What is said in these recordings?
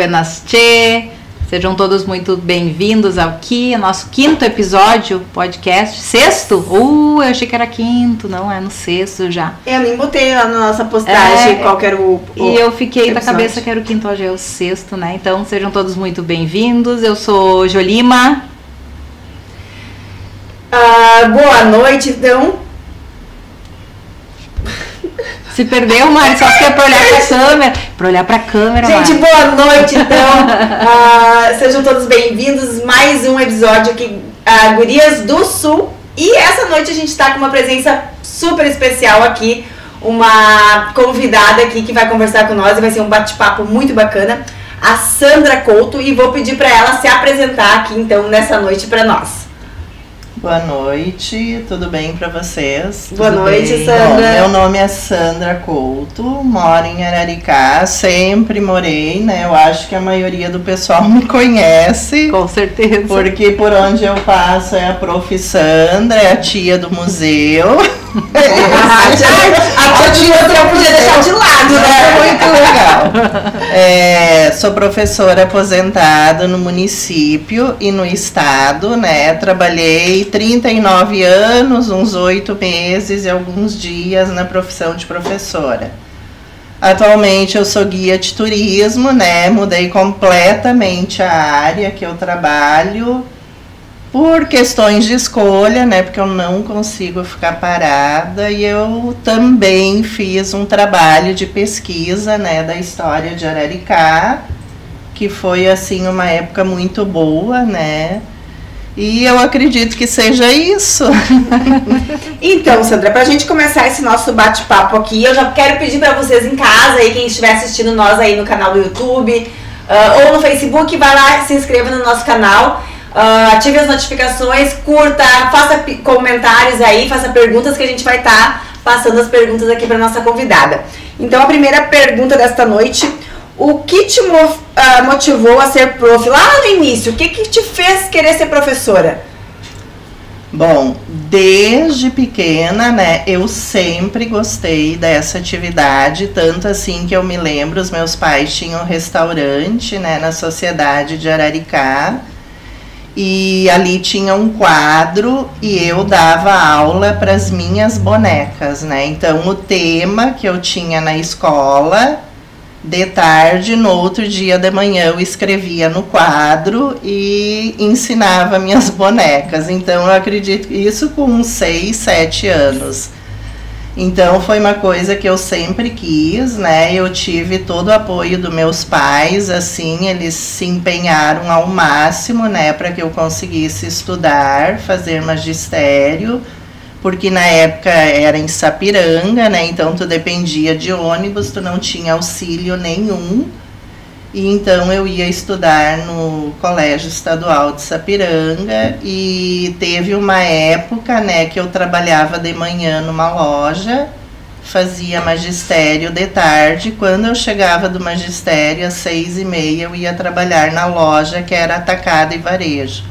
Buenas Tchê. Sejam todos muito bem-vindos aqui, nosso quinto episódio, podcast. Sexto? Uh, eu achei que era quinto, não, é no sexto já. Eu nem botei lá na nossa postagem É, qual que era o, o E eu fiquei da episódio. cabeça que era o quinto, hoje é o sexto, né? Então sejam todos muito bem-vindos. Eu sou Jolima. Ah, boa noite, então. Se perdeu, Mari, só porque é pra olhar pra câmera. Pra olhar pra câmera, Gente, Mari. boa noite, então. Ah, sejam todos bem-vindos. Mais um episódio aqui, ah, Gurias do Sul. E essa noite a gente tá com uma presença super especial aqui. Uma convidada aqui que vai conversar com nós e vai ser um bate-papo muito bacana. A Sandra Couto. E vou pedir pra ela se apresentar aqui, então, nessa noite pra nós. Boa noite, tudo bem pra vocês? Boa Tudo noite, bem? Sandra. Bom, meu nome é Sandra Couto, moro em Araricá, sempre morei, né? Eu acho que a maioria do pessoal me conhece. Com certeza. Porque por onde eu passo é a prof. Sandra, é a tia do museu. A tia, a tia do museu podia deixar de lado, É né? muito legal. É, sou professora aposentada no município e no estado, né? Trabalhei 39 anos, uns oito meses e alguns dias na profissão de professora. Atualmente eu sou guia de turismo, né? Mudei completamente a área que eu trabalho por questões de escolha, né? Porque eu não consigo ficar parada e eu também fiz um trabalho de pesquisa, né, da história de Araricá, que foi assim uma época muito boa, né? E eu acredito que seja isso. Então, Sandra, pra gente começar esse nosso bate-papo aqui, eu já quero pedir pra vocês em casa aí, quem estiver assistindo nós aí no canal do YouTube ah, ou no Facebook, vai lá, se inscreva no nosso canal, ah, ative as notificações, curta, faça comentários aí, faça perguntas que a gente vai estar passando as perguntas aqui pra nossa convidada. Então, a primeira pergunta desta noite, o que te ah, motivou a ser prof lá no início? O que, que te fez querer ser professora? Bom, desde pequena, né, eu sempre gostei dessa atividade, tanto assim que eu me lembro, os meus pais tinham um restaurante, né, na sociedade de Araricá, e ali tinha um quadro e eu dava aula para as minhas bonecas, né? Então o tema que eu tinha na escola de tarde, no outro dia de manhã eu escrevia no quadro e ensinava minhas bonecas. Então eu acredito que isso com uns 6, 7 anos. Então foi uma coisa que eu sempre quis, né? Eu tive todo o apoio dos meus pais, assim, eles se empenharam ao máximo, né, para que eu conseguisse estudar, fazer magistério porque na época era em Sapiranga, né? Então tu dependia de ônibus, tu não tinha auxílio nenhum. E então eu ia estudar no Colégio Estadual de Sapiranga e teve uma época, né, que eu trabalhava de manhã numa loja, fazia magistério de tarde. Quando eu chegava do magistério às seis e meia, eu ia trabalhar na loja que era atacada e varejo.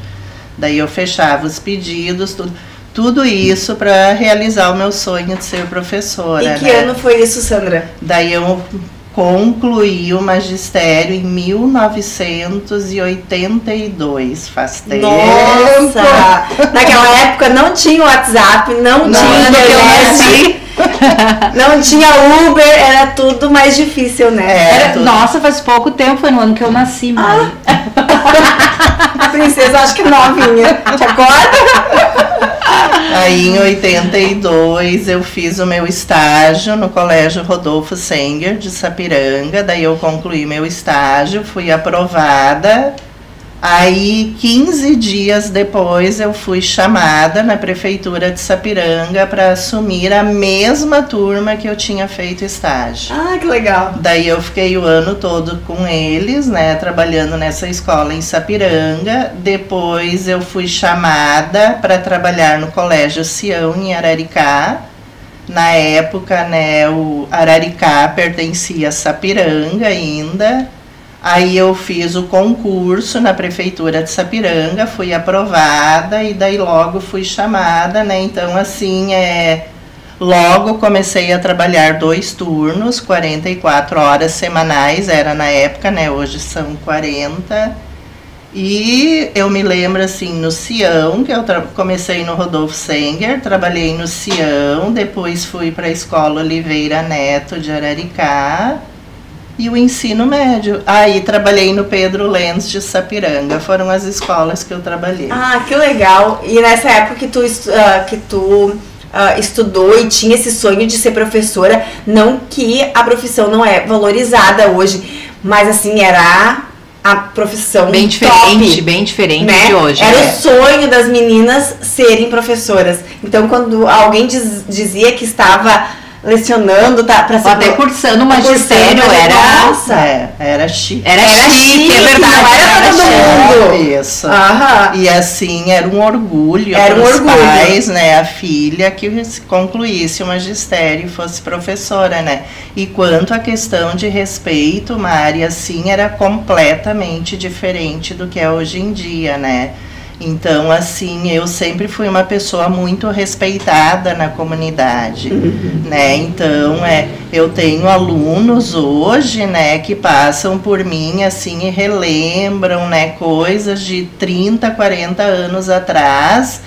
Daí eu fechava os pedidos, tudo. Tudo isso para realizar o meu sonho de ser professora. E que né? ano foi isso, Sandra? Daí eu concluí o magistério em 1982, faz tempo. Nossa! Naquela época não tinha WhatsApp, não, Não, tinha internet, não tinha Uber, era tudo mais difícil, né? É. Era- tudo. nossa, faz pouco tempo, foi no ano que eu nasci, Mari. A princesa acho que novinha. Te acorda? Aí em 82 eu fiz o meu estágio no Colégio Rodolfo Senger de Sapiranga, daí eu concluí meu estágio, fui aprovada. Aí 15 dias depois eu fui chamada na prefeitura de Sapiranga para assumir a mesma turma que eu tinha feito estágio. Ah, que legal. Daí eu fiquei o ano todo com eles, né, trabalhando nessa escola em Sapiranga. Depois eu fui chamada para trabalhar no Colégio Sião em Araricá. Na época, né, o Araricá pertencia a Sapiranga ainda. Aí eu fiz o concurso na prefeitura de Sapiranga, fui aprovada e daí logo fui chamada, né? Então assim, é Logo comecei a trabalhar dois turnos, 44 horas semanais, era na época, né? Hoje são 40. E eu me lembro assim, no Sião, que eu comecei no Rodolfo Senger, trabalhei no Sião, depois fui para a Escola Oliveira Neto de Araricá e o ensino médio. Aí trabalhei no Pedro Lenz de Sapiranga, foram as escolas que eu trabalhei. Ah, que legal! E nessa época que tu, uh, que tu uh, estudou e tinha esse sonho de ser professora, não que a profissão não é valorizada hoje, mas assim, era a profissão bem diferente, top, bem diferente né? de hoje. Era né? o sonho das meninas serem professoras. Então, quando alguém diz, dizia que estava lecionando, tá, pra ser até cursando magistério, cursando, era. Nossa, é, era chique. Era, era chique, chique, é verdade. Não era, era todo mundo. Isso. Aham. E assim, era um orgulho era um orgulho. pais, né? A filha que concluísse o magistério e fosse professora, né? E quanto à questão de respeito, Mari, assim, era completamente diferente do que é hoje em dia, né? Então, assim, eu sempre fui uma pessoa muito respeitada na comunidade, uhum. né? Então, é, eu tenho alunos hoje, né, que passam por mim, assim, e relembram, né, coisas de 30, 40 anos atrás,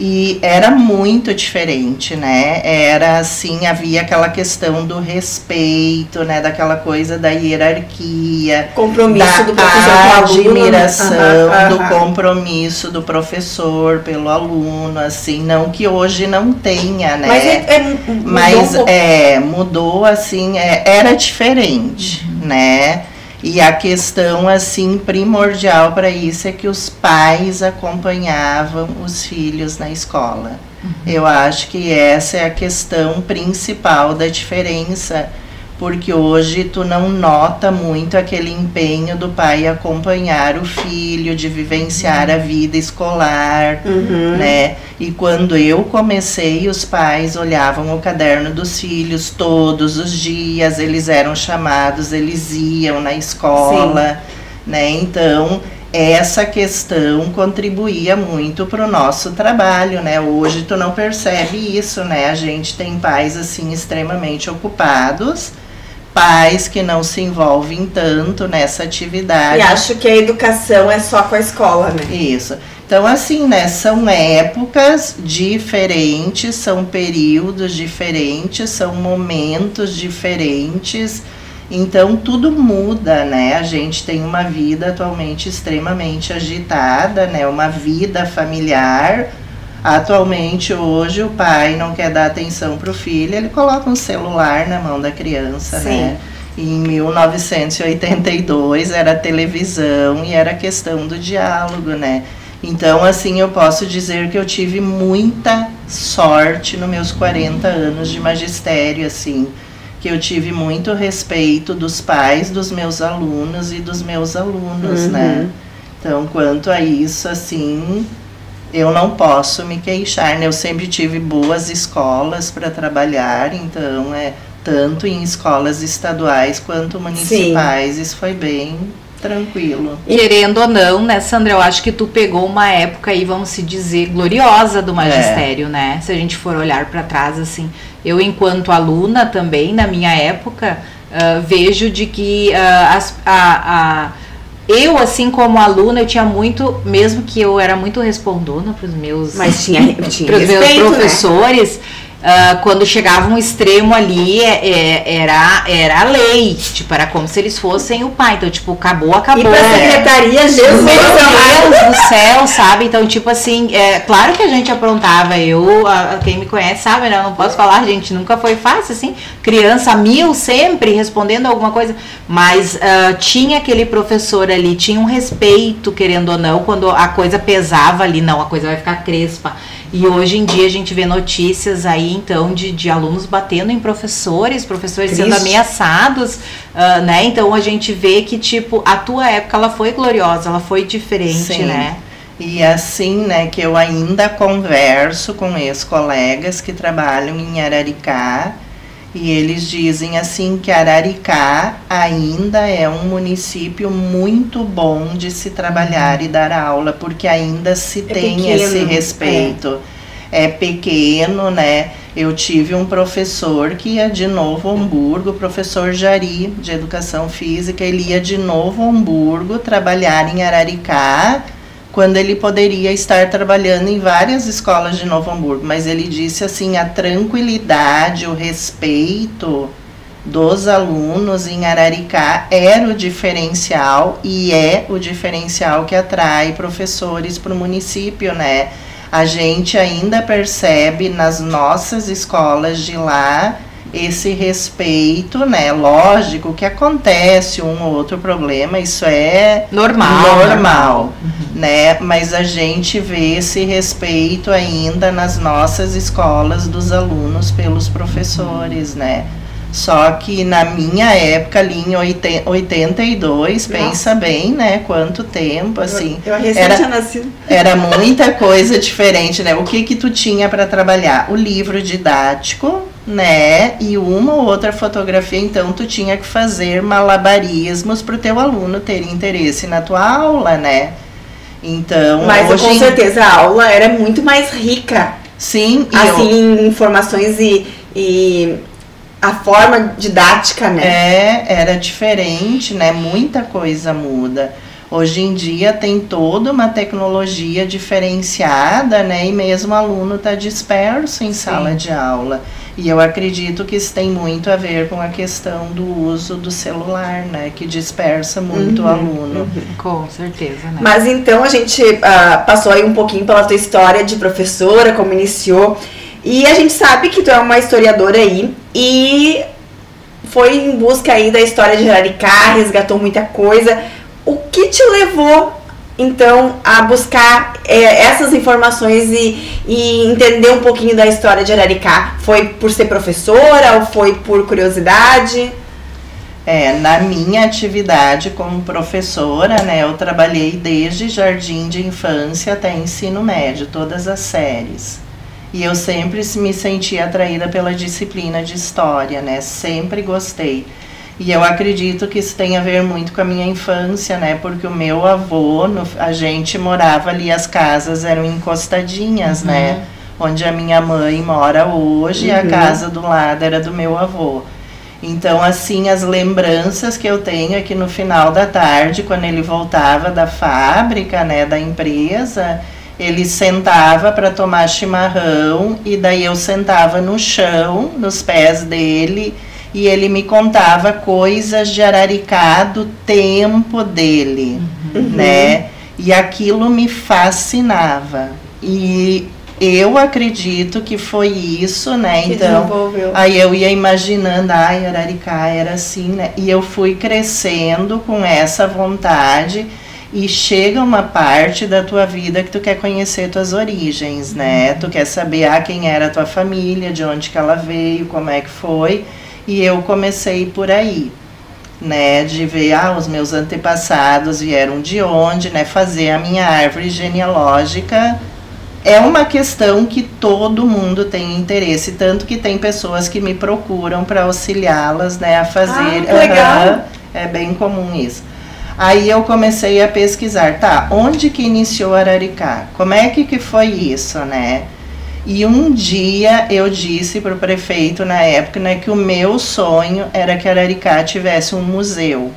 e era muito diferente, né? Era assim, havia aquela questão do respeito, né? Daquela coisa da hierarquia. Compromisso da do professor admiração, uhum, uhum. do compromisso do professor pelo aluno, assim, não que hoje não tenha, né? Mas, é, é, mudou Mas um é, mudou assim, é, era diferente, uhum. né? E a questão assim primordial para isso é que os pais acompanhavam os filhos na escola. Uhum. Eu acho que essa é a questão principal da diferença porque hoje tu não nota muito aquele empenho do pai acompanhar o filho, de vivenciar a vida escolar, uhum. né? E quando eu comecei, os pais olhavam o caderno dos filhos todos os dias, eles eram chamados, eles iam na escola, Sim. né? Então, essa questão contribuía muito para o nosso trabalho, né? Hoje tu não percebe isso, né? A gente tem pais assim extremamente ocupados pais que não se envolvem tanto nessa atividade. E acho que a educação é só com a escola, né? Isso. Então, assim, né, são épocas diferentes, são períodos diferentes, são momentos diferentes. Então, tudo muda, né? A gente tem uma vida atualmente extremamente agitada, né? Uma vida familiar Atualmente, hoje, o pai não quer dar atenção para o filho, ele coloca um celular na mão da criança, Sim. né? Em 1982 era televisão e era questão do diálogo, né? Então, assim, eu posso dizer que eu tive muita sorte nos meus 40 anos de magistério, assim, que eu tive muito respeito dos pais dos meus alunos e dos meus alunos, né? uhum. né? Então, quanto a isso, assim, eu não posso me queixar, né? Eu sempre tive boas escolas para trabalhar, então é tanto em escolas estaduais quanto municipais, Sim. isso foi bem tranquilo. Querendo ou não, né, Sandra, eu acho que tu pegou uma época aí, vamos se dizer, gloriosa do magistério, é. né? Se a gente for olhar para trás assim, eu enquanto aluna também na minha época uh, vejo de que uh, as, a, a eu, assim como aluna, eu tinha muito, mesmo que eu era muito respondona para os meus, Mas tinha, tinha meus né? professores, né? Uh, quando chegava um extremo ali, é, é, era, era a lei. Tipo, era como se eles fossem o pai. Então, tipo, acabou, acabou. E pra secretaria, Jesus Meu Deus do céu, sabe? Então, tipo assim, é claro que a gente aprontava. Eu, a, quem me conhece sabe, né? Eu não posso falar, gente, nunca foi fácil, assim. Criança mil sempre respondendo alguma coisa. Mas uh, tinha aquele professor ali, tinha um respeito, querendo ou não, quando a coisa pesava ali. Não, a coisa vai ficar crespa. E hoje em dia a gente vê notícias aí, então, de, de alunos batendo em professores, professores Triste. sendo ameaçados, uh, né? Então a gente vê que, tipo, a tua época ela foi gloriosa, ela foi diferente, Sim. né? E assim, né, que eu ainda converso com ex-colegas que trabalham em Araricá e eles dizem assim que Araricá ainda é um município muito bom de se trabalhar e dar aula, porque ainda se é tem pequeno, esse respeito. É. é pequeno, né? Eu tive um professor que ia de Novo Hamburgo, professor Jari, de Educação Física, ele ia de Novo Hamburgo trabalhar em Araricá, quando ele poderia estar trabalhando em várias escolas de Novo Hamburgo. Mas ele disse assim: a tranquilidade, o respeito dos alunos em Araricá era o diferencial e é o diferencial que atrai professores para o município, né? a gente ainda percebe nas nossas escolas de lá esse respeito, né? Lógico que acontece um ou outro problema, isso é normal, normal, uhum. né? Mas a gente vê esse respeito ainda nas nossas escolas dos alunos pelos professores, né? Só que na minha época, ali em 82, pensa bem, né? Quanto tempo, assim. Eu, eu era, nascido. Era muita coisa diferente, né? O que que tu tinha para trabalhar? O livro didático, né? E uma ou outra fotografia, então tu tinha que fazer malabarismos para o teu aluno ter interesse na tua aula, né? Então, Mas hoje... com certeza a aula era muito mais rica. Sim, assim, eu... informações e, e a forma didática, né? É, era diferente, né? Muita coisa muda. Hoje em dia tem toda uma tecnologia diferenciada, né? E mesmo o aluno está disperso em Sim. sala de aula. E eu acredito que isso tem muito a ver com a questão do uso do celular, né? Que dispersa muito uhum, o aluno. Uhum. Com certeza, né? Mas então a gente uh, passou aí um pouquinho pela tua história de professora, como iniciou. E a gente sabe que tu é uma historiadora aí e foi em busca aí da história de Araricá, resgatou muita coisa. O que te levou então a buscar é, essas informações e, e, entender um pouquinho da história de Araricá? Foi por ser professora ou foi por curiosidade? É, na minha atividade como professora, né, eu trabalhei desde jardim de infância até ensino médio, todas as séries. E eu sempre me senti atraída pela disciplina de história, né? Sempre gostei. E eu acredito que isso tem a ver muito com a minha infância, né? Porque o meu avô, no, a gente morava ali, as casas eram encostadinhas, né? uhum. né? Onde a minha mãe mora hoje, uhum. a casa do lado era do meu avô. Então, assim, as lembranças que eu tenho é que no final da tarde, quando ele voltava da fábrica, né, da empresa, ele sentava para tomar chimarrão e daí eu sentava no chão, nos pés dele, e ele me contava coisas de Araricá do tempo dele, uhum. né? E aquilo me fascinava. E eu acredito que foi isso, né? Que então, aí eu ia imaginando, ai, Araricá era assim, né? E eu fui crescendo com essa vontade e chega uma parte da tua vida que tu quer conhecer tuas origens, né? Uhum. Tu quer saber ah, quem era a tua família, de onde que ela veio, como é que foi. E eu comecei por aí, né? De ver, ah, os meus antepassados vieram de onde, né? Fazer a minha árvore genealógica é uma questão que todo mundo tem interesse, tanto que tem pessoas que me procuram para auxiliá-las, né, a fazer. Ah, legal. Uhum, é bem comum isso. Aí eu comecei a pesquisar, tá, onde que iniciou Araricá? Como é que, que foi isso, né? E um dia eu disse para o prefeito na época né, que o meu sonho era que Araricá tivesse um museu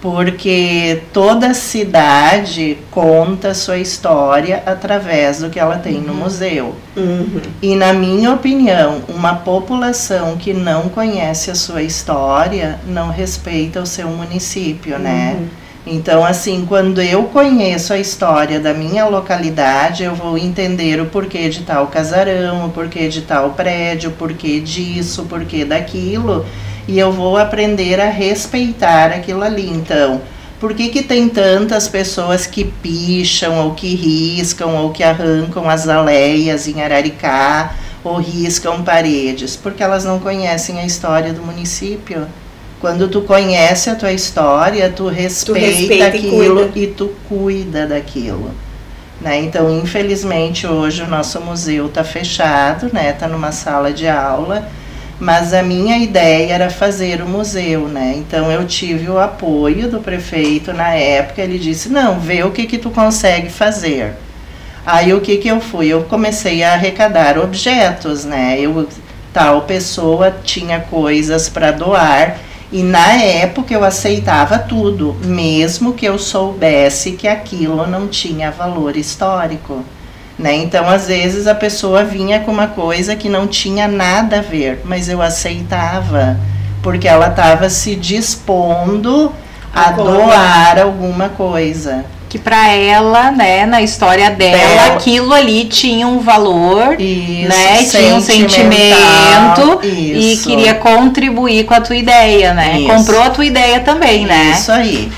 porque toda cidade conta sua história através do que ela tem uhum. no museu. Uhum. E, na minha opinião, uma população que não conhece a sua história não respeita o seu município, né? uhum. Então, assim, quando eu conheço a história da minha localidade, eu vou entender o porquê de tal casarão, o porquê de tal prédio, o porquê disso, o porquê daquilo e eu vou aprender a respeitar aquilo ali. Então, por que, que tem tantas pessoas que picham, ou que riscam, ou que arrancam as aleias em Araricá, ou riscam paredes? Porque elas não conhecem a história do município. Quando tu conhece a tua história, tu respeita, tu respeita aquilo e, e, tu cuida daquilo. Né? Então, infelizmente, hoje o nosso museu está fechado, né? Está numa sala de aula mas a minha ideia era fazer o museu, né? Então eu tive o apoio do prefeito na época, ele disse: "Não, vê o que que tu consegue fazer". Aí o que que eu fui? Eu comecei a arrecadar objetos, né? Eu tal pessoa tinha coisas para doar e na época eu aceitava tudo, mesmo que eu soubesse que aquilo não tinha valor histórico. Né? Então, às vezes, a pessoa vinha com uma coisa que não tinha nada a ver, mas eu aceitava, porque ela estava se dispondo a doar alguma coisa que para ela, né, na história dela, aquilo ali tinha um valor, isso, né, tinha um sentimento isso. e queria contribuir com a tua ideia, né? Isso. Comprou a tua ideia também, né? Isso aí.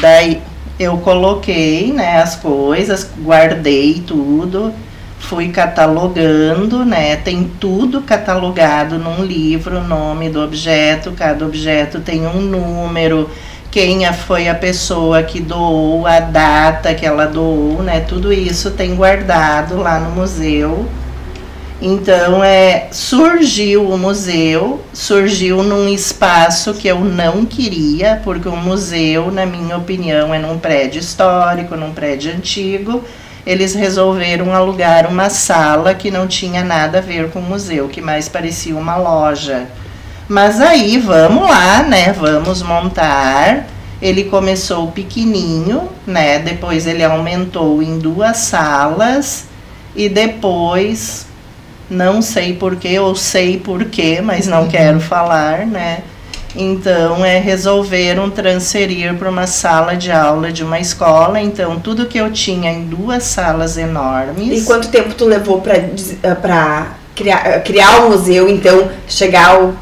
Daí eu coloquei, né, as coisas, guardei tudo, fui catalogando, né? Tem tudo catalogado num livro, o nome do objeto, cada objeto tem um número quem foi a pessoa que doou, a data que ela doou, né? Tudo isso tem guardado lá no museu. Então, é, surgiu o museu, surgiu num espaço que eu não queria, porque o museu, na minha opinião, é num prédio histórico, num prédio antigo. Eles resolveram alugar uma sala que não tinha nada a ver com o museu, que mais parecia uma loja. Mas aí vamos lá, né? Vamos montar. Ele começou pequenininho, né? Depois ele aumentou em duas salas e depois não sei porquê ou sei porquê, mas não uhum. quero falar, né? Então, é, resolveram transferir para uma sala de aula de uma escola. Então, tudo que eu tinha em duas salas enormes. E quanto tempo tu levou para eh, criar, criar o museu, então, chegar ao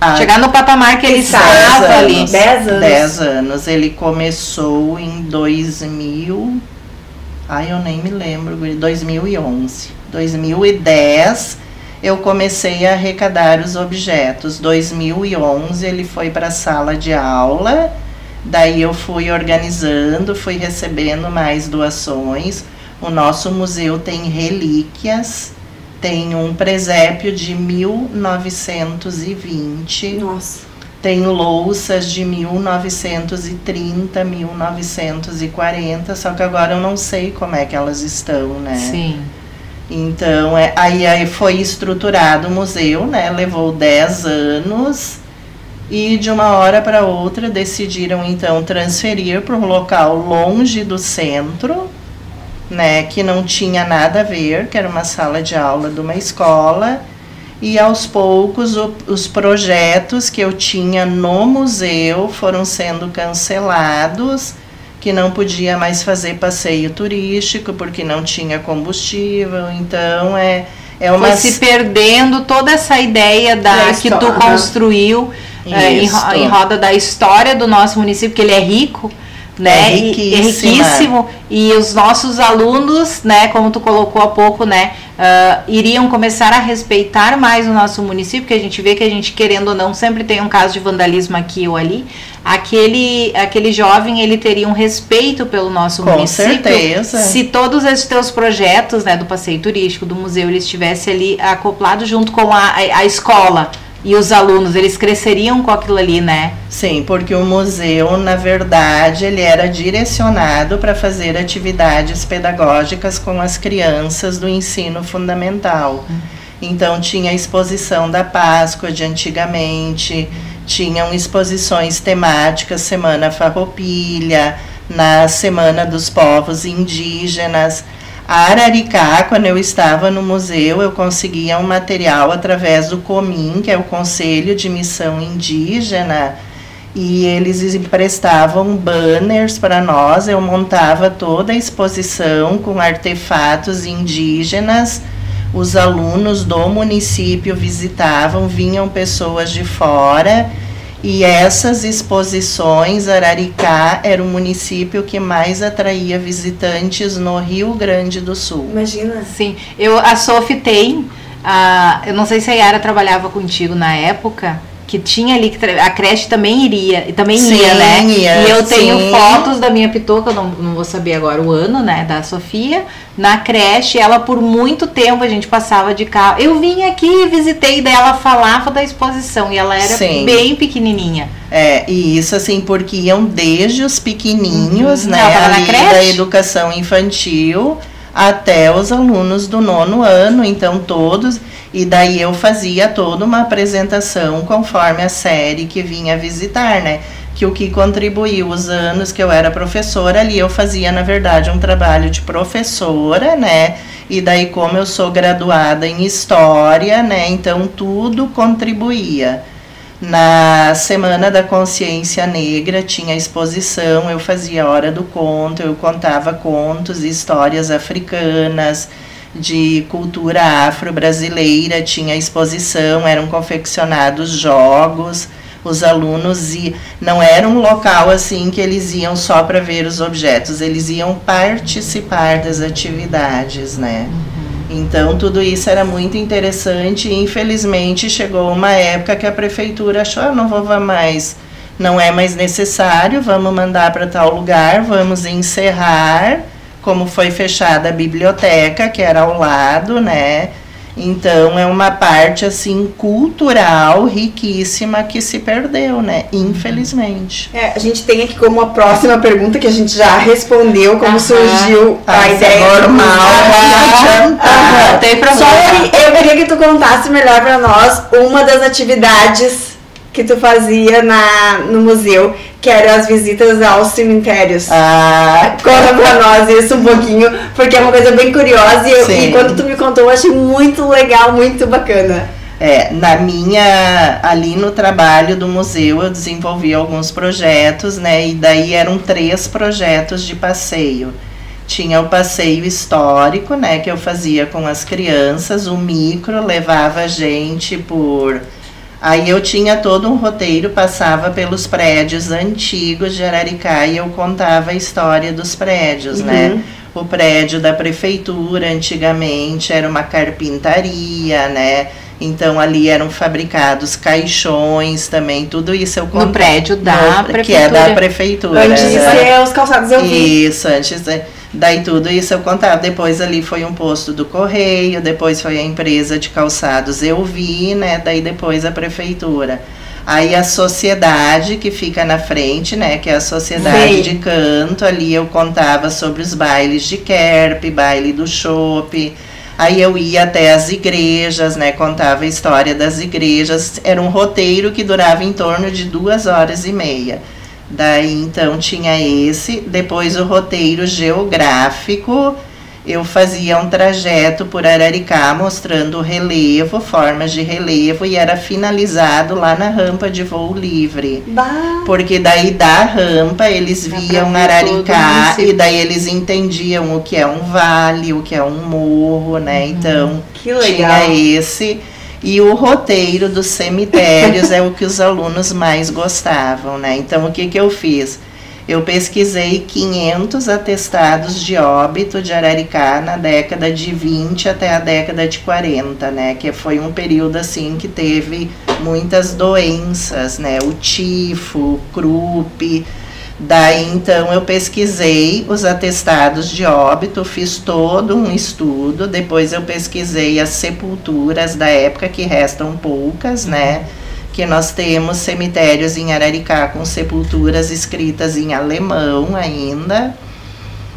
ah, Chegar no patamar que ele estava ali. 10 anos. 10 anos. Ele começou em 2000. Ai, eu nem me lembro. 2011. 2010 eu comecei a arrecadar os objetos. 2011 ele foi para a sala de aula. Daí eu fui organizando, fui recebendo mais doações. O nosso museu tem relíquias tem um presépio de 1920. Nossa. Tem louças de 1930, 1940, só que agora eu não sei como é que elas estão, né? Sim. Então, é, aí, aí foi estruturado o museu, né? Levou 10 anos e de uma hora para outra decidiram então transferir para um local longe do centro né, que não tinha nada a ver, que era uma sala de aula de uma escola, e aos poucos o, os projetos que eu tinha no museu foram sendo cancelados, que não podia mais fazer passeio turístico porque não tinha combustível, então é é uma Foi se perdendo toda essa ideia da que tu construiu é, em, em roda da história do nosso município, que ele é rico, né? É riquíssimo. E os nossos alunos, né, como tu colocou há pouco, né, uh, iriam começar a respeitar mais o nosso município, porque a gente vê que a gente, querendo ou não, sempre tem um caso de vandalismo aqui ou ali. Aquele, aquele jovem, ele teria um respeito pelo nosso Com município. certeza. Se todos esses teus projetos, né, do passeio turístico, do museu, ele estivesse ali acoplado junto com a, a, a escola, e os alunos, eles cresceriam com aquilo ali, né? Sim, porque o museu, na verdade, ele era direcionado para fazer atividades pedagógicas com as crianças do ensino fundamental. Uhum. Então tinha a exposição da Páscoa de antigamente, tinham exposições temáticas, Semana Farroupilha, na Semana dos Povos Indígenas. A Araricá, quando eu estava no museu, eu conseguia um material através do COMIN, que é o Conselho de Missão Indígena, e eles emprestavam banners para nós. Eu montava toda a exposição com artefatos indígenas. Os alunos do município visitavam, vinham pessoas de fora e essas exposições, Araricá era o município que mais atraía visitantes no Rio Grande do Sul. Imagina. Sim, eu a Sophie tem, a, eu não sei se a Yara trabalhava contigo na época, que tinha ali que a creche também iria, e também sim, ia, né? Ia, e eu tenho sim. fotos da minha pitoca, não, não vou saber agora o ano, né, da Sofia, na creche, ela por muito tempo a gente passava de carro. Eu vim aqui, visitei dela, falava da exposição e ela era sim. bem pequenininha. É, e isso assim porque iam desde os pequenininhos, uhum. né, ali da educação infantil até os alunos do nono ano, então todos, e daí eu fazia toda uma apresentação conforme a série que vinha visitar, né? Que o que contribuiu os anos que eu era professora ali, eu fazia, na verdade, um trabalho de professora, né? E daí, como eu sou graduada em História, né? Então, tudo contribuía. Na Semana da Consciência Negra tinha exposição, eu fazia Hora do Conto, eu contava contos e histórias africanas, de cultura afro-brasileira, tinha exposição, eram confeccionados jogos, os alunos e não era um local assim que eles iam só para ver os objetos, eles iam participar das atividades, né? Então, tudo isso era muito interessante e, infelizmente, chegou uma época que a prefeitura achou, ah, não vou mais, não é mais necessário, vamos mandar para tal lugar, vamos encerrar, como foi fechada a biblioteca, que era ao lado, né? Então é uma parte assim cultural riquíssima que se perdeu, né? Infelizmente. É, a gente tem aqui como a próxima pergunta que a gente já respondeu como surgiu a ideia normal. Aham. Tem problema. Só eu queria que tu contasse melhor para nós uma das atividades que tu fazia na, no museu, que eram as visitas aos cemitérios. Ah, Conta pra nós isso um pouquinho, porque é uma coisa bem curiosa e, eu, e quando tu me contou eu achei muito legal, muito bacana. É, na minha, ali no trabalho do museu, eu desenvolvi alguns projetos, né? E daí eram três projetos de passeio. Tinha o passeio histórico, né? Que eu fazia com as crianças, o micro levava a gente por. Aí eu tinha todo um roteiro, passava pelos prédios antigos de Araricá e eu contava a história dos prédios, né? O prédio da prefeitura antigamente era uma carpintaria, né? Então ali eram fabricados caixões também, tudo isso eu contava. No prédio da No- prefeitura. Que é da prefeitura. Antes de né? ser os calçados eu vi. Isso, antes de, daí tudo isso eu contava. Depois ali foi um posto do correio, depois foi a empresa de calçados eu vi, né? Daí depois a prefeitura. Aí a sociedade que fica na frente, né? Que é a sociedade Sei. de canto. Ali eu contava sobre os bailes de Kerp, baile do chopp. Aí eu ia até as igrejas, né? Contava a história das igrejas. Era um roteiro que durava em torno de duas horas e meia. Daí então tinha esse, depois o roteiro geográfico. Eu fazia um trajeto por Araricá mostrando o relevo, formas de relevo e era finalizado lá na rampa de voo livre. Bah, Porque daí da rampa eles pra viam Araricá e daí eles entendiam o que é um vale, o que é um morro, né? Então que legal. tinha esse. E o roteiro dos cemitérios é o que os alunos mais gostavam, né? Então, o que, que eu fiz? Eu pesquisei 500 atestados de óbito de Araricá na década de 20 até a década de 40, né? Que foi um período, assim, que teve muitas doenças, né? O tifo, croup, Daí então eu pesquisei os atestados de óbito, fiz todo um estudo, depois eu pesquisei as sepulturas da época, que restam poucas, né? Que nós temos cemitérios em Araricá com sepulturas escritas em alemão ainda.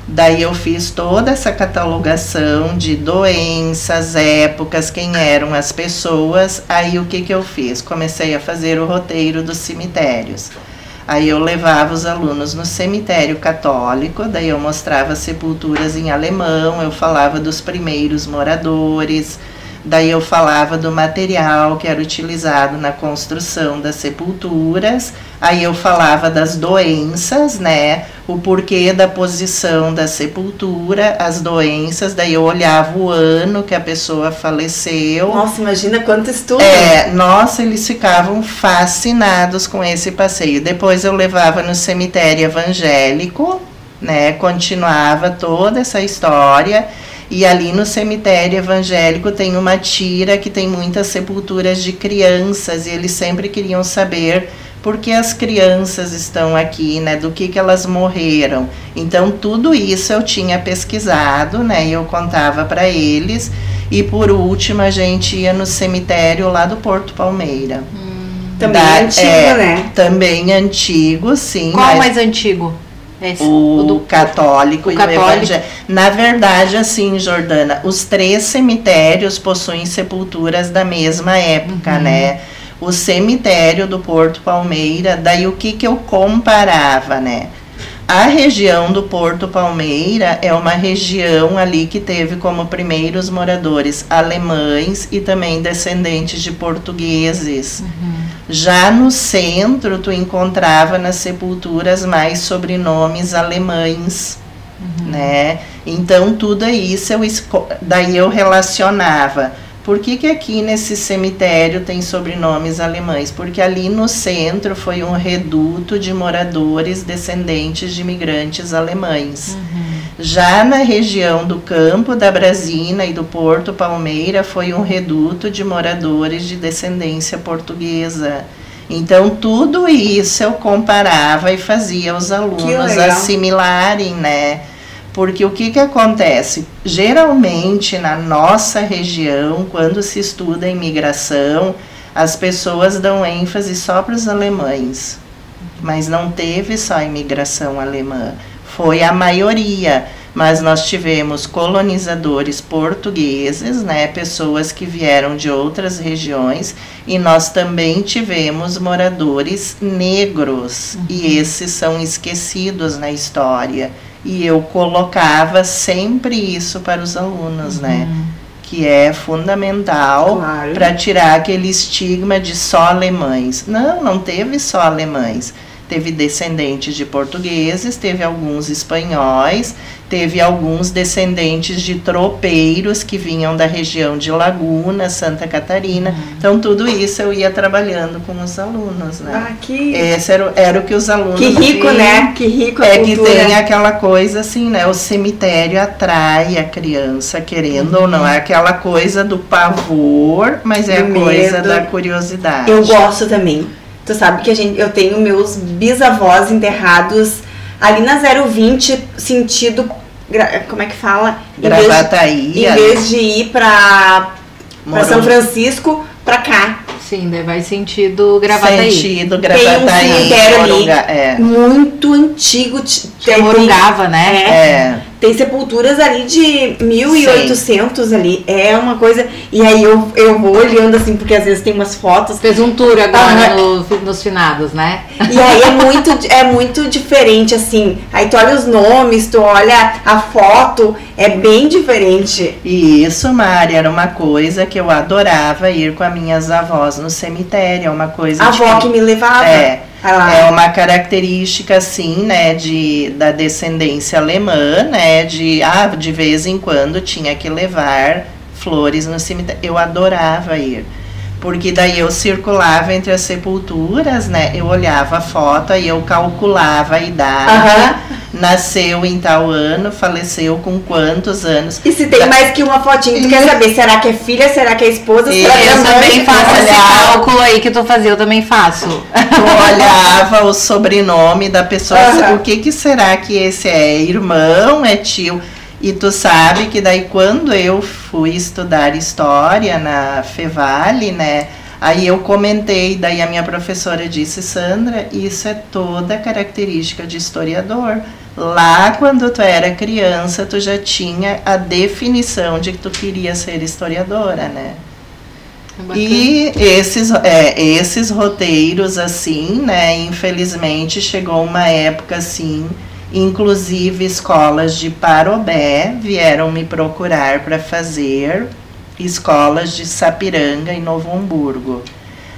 Daí eu fiz toda essa catalogação de doenças, épocas, quem eram as pessoas. Aí o que, que eu fiz? Comecei a fazer o roteiro dos cemitérios. Aí eu levava os alunos no cemitério católico, daí eu mostrava sepulturas em alemão, eu falava dos primeiros moradores, daí eu falava do material que era utilizado na construção das sepulturas, aí eu falava das doenças, né? O porquê da posição da sepultura, as doenças, daí eu olhava o ano que a pessoa faleceu. Nossa, imagina quanto estudo. É, nossa, eles ficavam fascinados com esse passeio. Depois eu levava no cemitério evangélico, né? Continuava toda essa história. E ali no cemitério evangélico tem uma tira que tem muitas sepulturas de crianças e eles sempre queriam saber por que as crianças estão aqui, né? Do que que elas morreram. Então tudo isso eu tinha pesquisado, né? E eu contava para eles. E por último a gente ia no cemitério lá do Porto Palmeira. Também Da- antigo, é, né? Também antigo, sim. Qual o mas- mais antigo? Esse, o, o do, católico o e católico. o evangélico. Na verdade, assim, Jordana, os três cemitérios possuem sepulturas da mesma época, uhum. né? O cemitério do Porto Palmeira, daí o que que eu comparava, né? A região do Porto Palmeira é uma região ali que teve como primeiros moradores alemães e também descendentes de portugueses. Uhum. Já no centro, tu encontrava nas sepulturas mais sobrenomes alemães, uhum. né? Então tudo isso eu daí eu relacionava por que, que aqui nesse cemitério tem sobrenomes alemães? Porque ali no centro foi um reduto de moradores descendentes de imigrantes alemães. Uhum. Já na região do Campo da Brasina e do Porto Palmeira foi um reduto de moradores de descendência portuguesa. Então tudo isso eu comparava e fazia os alunos assimilarem, né? Porque o que, que acontece? Geralmente na nossa região, quando se estuda imigração, as pessoas dão ênfase só para os alemães. Mas não teve só imigração alemã, foi a maioria. Mas nós tivemos colonizadores portugueses, né, pessoas que vieram de outras regiões, e nós também tivemos moradores negros, uhum. e esses são esquecidos na história e eu colocava sempre isso para os alunos, né? uhum. né? Que é fundamental claro. para tirar aquele estigma de só alemães. Não, não teve só alemães teve descendentes de portugueses, teve alguns espanhóis, teve alguns descendentes de tropeiros que vinham da região de Laguna, Santa Catarina. Uhum. Então, tudo isso eu ia trabalhando com os alunos, né? Ah, que... Esse era, era o que os alunos... Que rico, né? Que rico a É cultura. que tem aquela coisa assim, né? O cemitério atrai a criança, querendo uhum. ou não. É aquela coisa do pavor, mas é do a coisa da curiosidade. Eu gosto também. Tu sabe que a gente, eu tenho meus bisavós enterrados ali na 020, sentido. Como é que fala? Gravataí. Em vez de ir para São Francisco, para cá. Sim, daí vai sentido Gravataí. Sentido Gravataí. Tem um cemitério ali é. muito antigo. Que Morungava, né? É. é. Tem sepulturas ali de 1800 Sim. ali. É uma coisa. E aí eu, eu vou olhando assim, porque às vezes tem umas fotos. Fez um tour agora no, nos finados, né? E aí é muito, é muito diferente, assim. Aí tu olha os nomes, tu olha a foto, é bem diferente. E isso, Mari, era uma coisa que eu adorava ir com as minhas avós no cemitério. É uma coisa. A avó que me levava. É. Ah. É uma característica, assim, né, de, da descendência alemã, né, de, ah, de vez em quando tinha que levar flores no cemitério. Eu adorava ir porque daí eu circulava entre as sepulturas, né? Eu olhava a foto e eu calculava a idade. Nasceu em tal ano, faleceu com quantos anos. E se tem da... mais que uma fotinha, tu quer saber, será que é filha, será que é esposa? Eu, eu também faço olhava... esse cálculo aí que tu fazia, eu também faço. Tu olhava o sobrenome da pessoa, o que que será que esse é? Irmão, é tio? E tu sabe que daí quando eu fui estudar história na Fevale, né? Aí eu comentei, daí a minha professora disse, Sandra, isso é toda característica de historiador. Lá quando tu era criança, tu já tinha a definição de que tu queria ser historiadora, né? É e esses, é, esses roteiros, assim, né? Infelizmente chegou uma época assim Inclusive, escolas de Parobé vieram me procurar para fazer escolas de Sapiranga e Novo Hamburgo.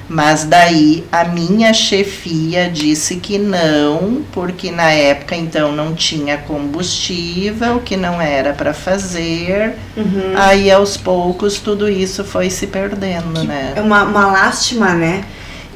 Mas daí a minha chefia disse que não, porque na época então não tinha combustível, que não era para fazer. Uhum. Aí aos poucos tudo isso foi se perdendo, que né? É uma, uma lástima, né?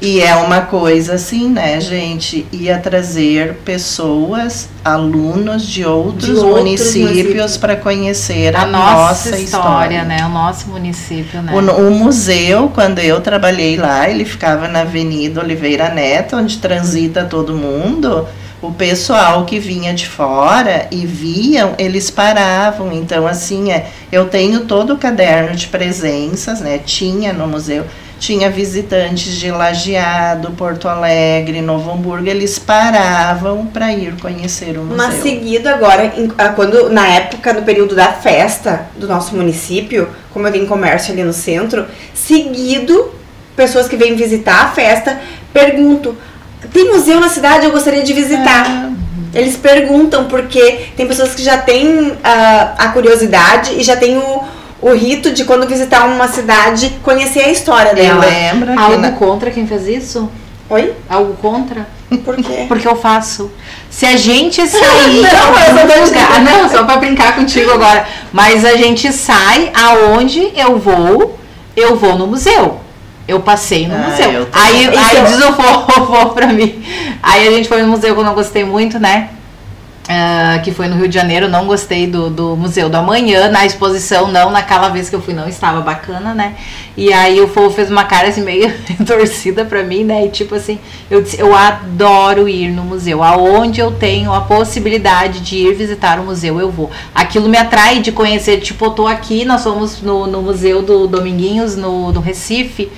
E é uma coisa assim, né, gente? Ia trazer pessoas, alunos de outros, de outros municípios para conhecer a, a nossa, nossa história, história, né? O nosso município, né? O, o, museu, quando eu trabalhei lá, ele ficava na Avenida Oliveira Neto, onde transita todo mundo. O pessoal que vinha de fora e viam, eles paravam. Então, assim, é, eu tenho todo o caderno de presenças, né? Tinha no museu tinha visitantes de Lajeado, Porto Alegre, Novo Hamburgo, eles paravam para ir conhecer o museu. Mas seguido agora, ah, quando na época, no período da festa do nosso município, como eu tenho comércio ali no centro, seguido, pessoas que vêm visitar a festa perguntam: tem museu na cidade? Eu gostaria de visitar. Ah, Eles perguntam porque tem pessoas que já têm ah, a curiosidade e já têm o, o rito de quando visitar uma cidade conhecer a história eu dela. lembro que Algo na- contra quem fez isso? Oi? Algo contra? Por quê? Porque eu faço. Se a gente sair. Não, eu Ah, não, só pra brincar contigo agora. Mas a gente sai aonde eu vou, eu vou no museu. Eu passei no Ah, museu. eu. Aí, aí diz o fofo pra mim. Aí a gente foi no museu que eu não gostei muito, né? Ah, que foi no Rio de Janeiro, não gostei do, do Museu do Amanhã, na exposição não, naquela vez que eu fui não estava bacana, né? E aí o Fofo fez uma cara assim meio torcida pra mim, né? E tipo assim, eu disse, eu adoro ir no museu, aonde eu tenho a possibilidade de ir visitar o museu, eu vou. Aquilo me atrai de conhecer, tipo, eu tô aqui, nós fomos no, no Museu do Dominguinhos, no, no Recife,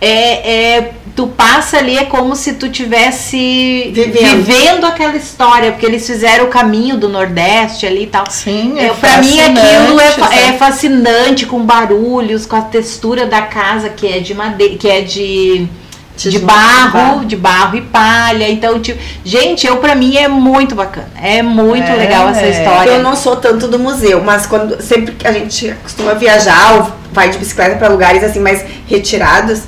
é, é, tu passa ali, é como se tu tivesse Vivendo. vivendo aquela história, porque eles fizeram o caminho do Nordeste ali e tal. Sim, É, é pra mim aquilo é, é fascinante, com barulhos, com a textura da casa que é de madeira, que é de, de Tijolo, barro, de barro e palha. Então, tipo, gente, eu pra mim é muito bacana. É muito É, legal essa história. Eu não sou tanto do museu, mas quando sempre que a gente costuma viajar ou vai de bicicleta para lugares assim mais retirados,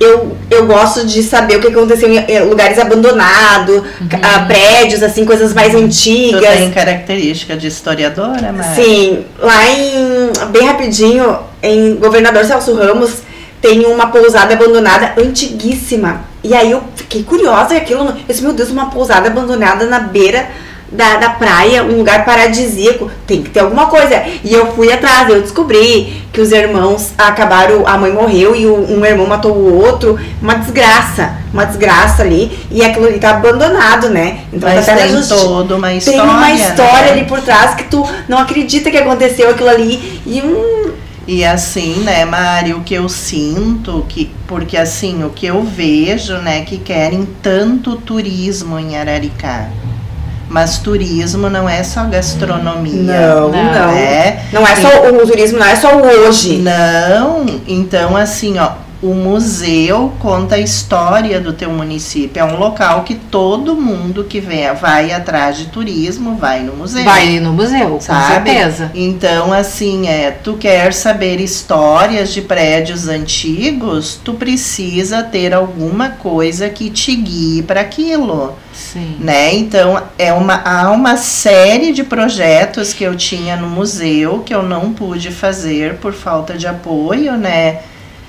eu, eu gosto de saber o que aconteceu em eh, lugares abandonados, ah, prédios assim, coisas mais Tu antigas. tem característica de historiadora, mas Sim, lá em bem rapidinho, em Governador Celso Ramos tem uma pousada abandonada antiguíssima. E aí eu fiquei curiosa e aquilo, eu disse, meu Deus, uma pousada abandonada na beira da, da praia, um lugar paradisíaco, tem que ter alguma coisa. E eu fui atrás, eu descobri que os irmãos acabaram, a mãe morreu e o- um irmão matou o outro, uma desgraça, uma desgraça ali, e aquilo ali tá abandonado, né? Então mas tá tem justi- toda uma história. tem uma história né? ali por trás que tu não acredita que aconteceu aquilo ali. E um. E assim, né, Mari, o que eu sinto, que, porque assim, o que eu vejo, né, que querem tanto turismo em Araricá. Mas turismo não é só gastronomia. Não, Não. não. É, Não é só o turismo, não é só o hoje. Não, então assim, ó, o museu conta a história do teu município. É um local que todo mundo que vem, vai atrás de turismo vai no museu. Vai no museu, com Sabe? certeza. Então, assim, é, tu quer saber histórias de prédios antigos, tu precisa ter alguma coisa que te guie para aquilo, Sim. né? Então, é uma, há uma série de projetos que eu tinha no museu que eu não pude fazer por falta de apoio, né?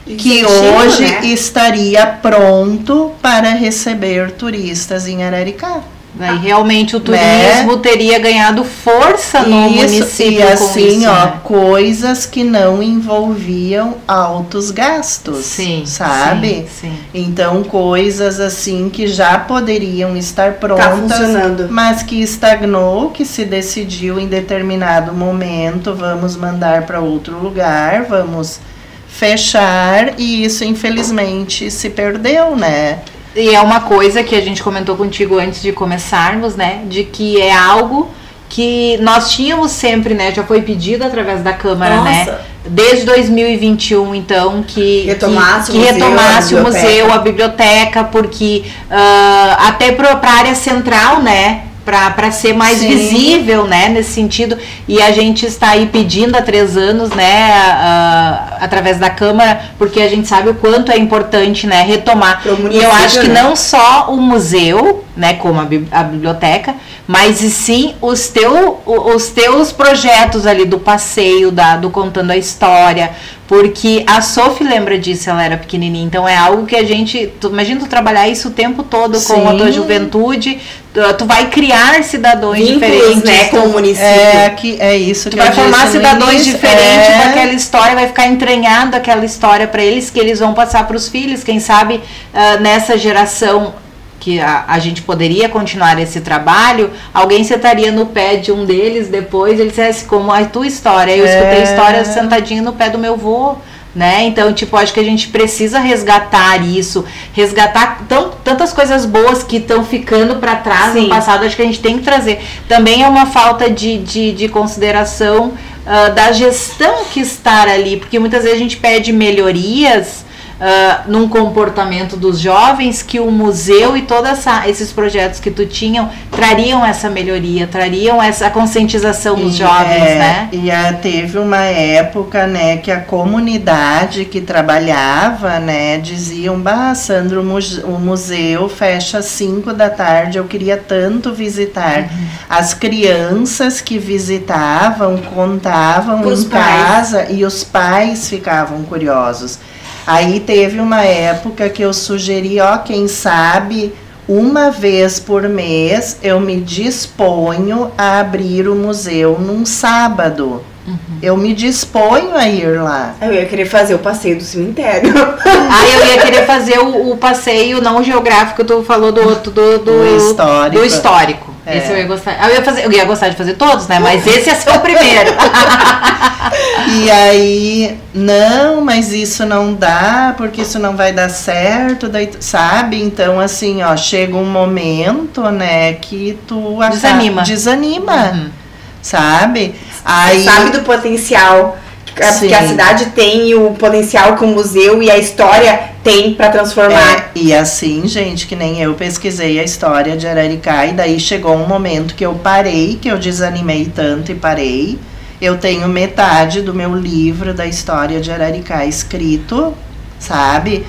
Que hoje né? estaria pronto para receber turistas em Araricá. Daí realmente o Né? turismo teria ganhado força no Isso, município e assim, isso, ó, né? coisas que não envolviam altos gastos, Sim, sabe? Sim, sim. Então, coisas assim que já poderiam estar Tá prontas, funcionando. mas que estagnou, que se decidiu em determinado momento, vamos mandar para outro lugar, vamos fechar, e isso infelizmente se perdeu, né? E é uma coisa que a gente comentou contigo antes de começarmos, né? De que é algo que nós tínhamos sempre, né? Já foi pedido através da Câmara, né? Nossa. Desde 2021, então, que Retomasse que, o que museu, retomasse a o biblioteca. museu, a biblioteca, porque ah, até para a área central, né? Para ser mais Sim. visível, né? Nesse sentido. E a gente está aí pedindo há três anos, né? através da Câmara, porque a gente sabe o quanto é importante, né? Retomar. E eu acho que né? não só o museu, né, como a, a biblioteca, mas e sim os, teu, os teus projetos ali do passeio, da, do contando a história, porque a Sophie lembra disso, ela era pequenininha, então é algo que a gente, tu, imagina tu trabalhar isso o tempo todo com a tua Sim. juventude, tu, tu vai criar cidadãos Vínculos, diferentes, né, com o município. É, que, é isso Tu que vai eu formar cidadãos início, diferentes é. com aquela história, vai ficar entranhado aquela história para eles, que eles vão passar para os filhos. Quem sabe ah, nessa geração que a, a gente poderia continuar esse trabalho, alguém sentaria no pé de um deles depois, ele dissesse como a tua história. Eu escutei É. história sentadinho no pé do meu vô. né? Então, tipo, acho que a gente precisa resgatar isso, resgatar tão, tantas coisas boas que estão ficando para trás Sim. no passado, acho que a gente tem que trazer. Também é uma falta de, de, de consideração ah, da gestão que estar ali, porque muitas vezes a gente pede melhorias ah, num comportamento dos jovens que o museu e todos esses projetos que tu tinham trariam essa melhoria, trariam essa conscientização dos E, jovens, é, né? E ah, teve uma época, né, que a comunidade que trabalhava, né, diziam, bah, Sandro, o museu fecha às 5 da tarde, eu queria tanto visitar. Uhum. As crianças que visitavam contavam Pros em pais. casa e os pais ficavam curiosos. Aí teve uma época que eu sugeri, ó, quem sabe uma vez por mês eu me disponho a abrir o museu num sábado. Eu me disponho a ir lá. Eu ia querer fazer o passeio do cemitério. Ah, eu ia querer fazer o, o passeio não geográfico, tu falou do outro, do, do, Do histórico. do histórico. É. Esse eu ia gostar. Eu ia, fazer, eu ia gostar de fazer todos, né? Mas esse ia ser o primeiro. E aí, não, mas isso não dá, porque isso não vai dar certo, daí, sabe? Então, assim, ó, chega um momento, né, que tu acaba- Desanima. Desanima, Uhum. sabe? Aí, Sabe do potencial que a- Sim. que a cidade tem o potencial que o museu e a história tem para transformar. É, e assim, gente, que nem eu pesquisei a história de Araricá e daí chegou um momento que eu parei, que eu desanimei tanto e parei. Eu tenho metade do meu livro da história de Araricá escrito, sabe?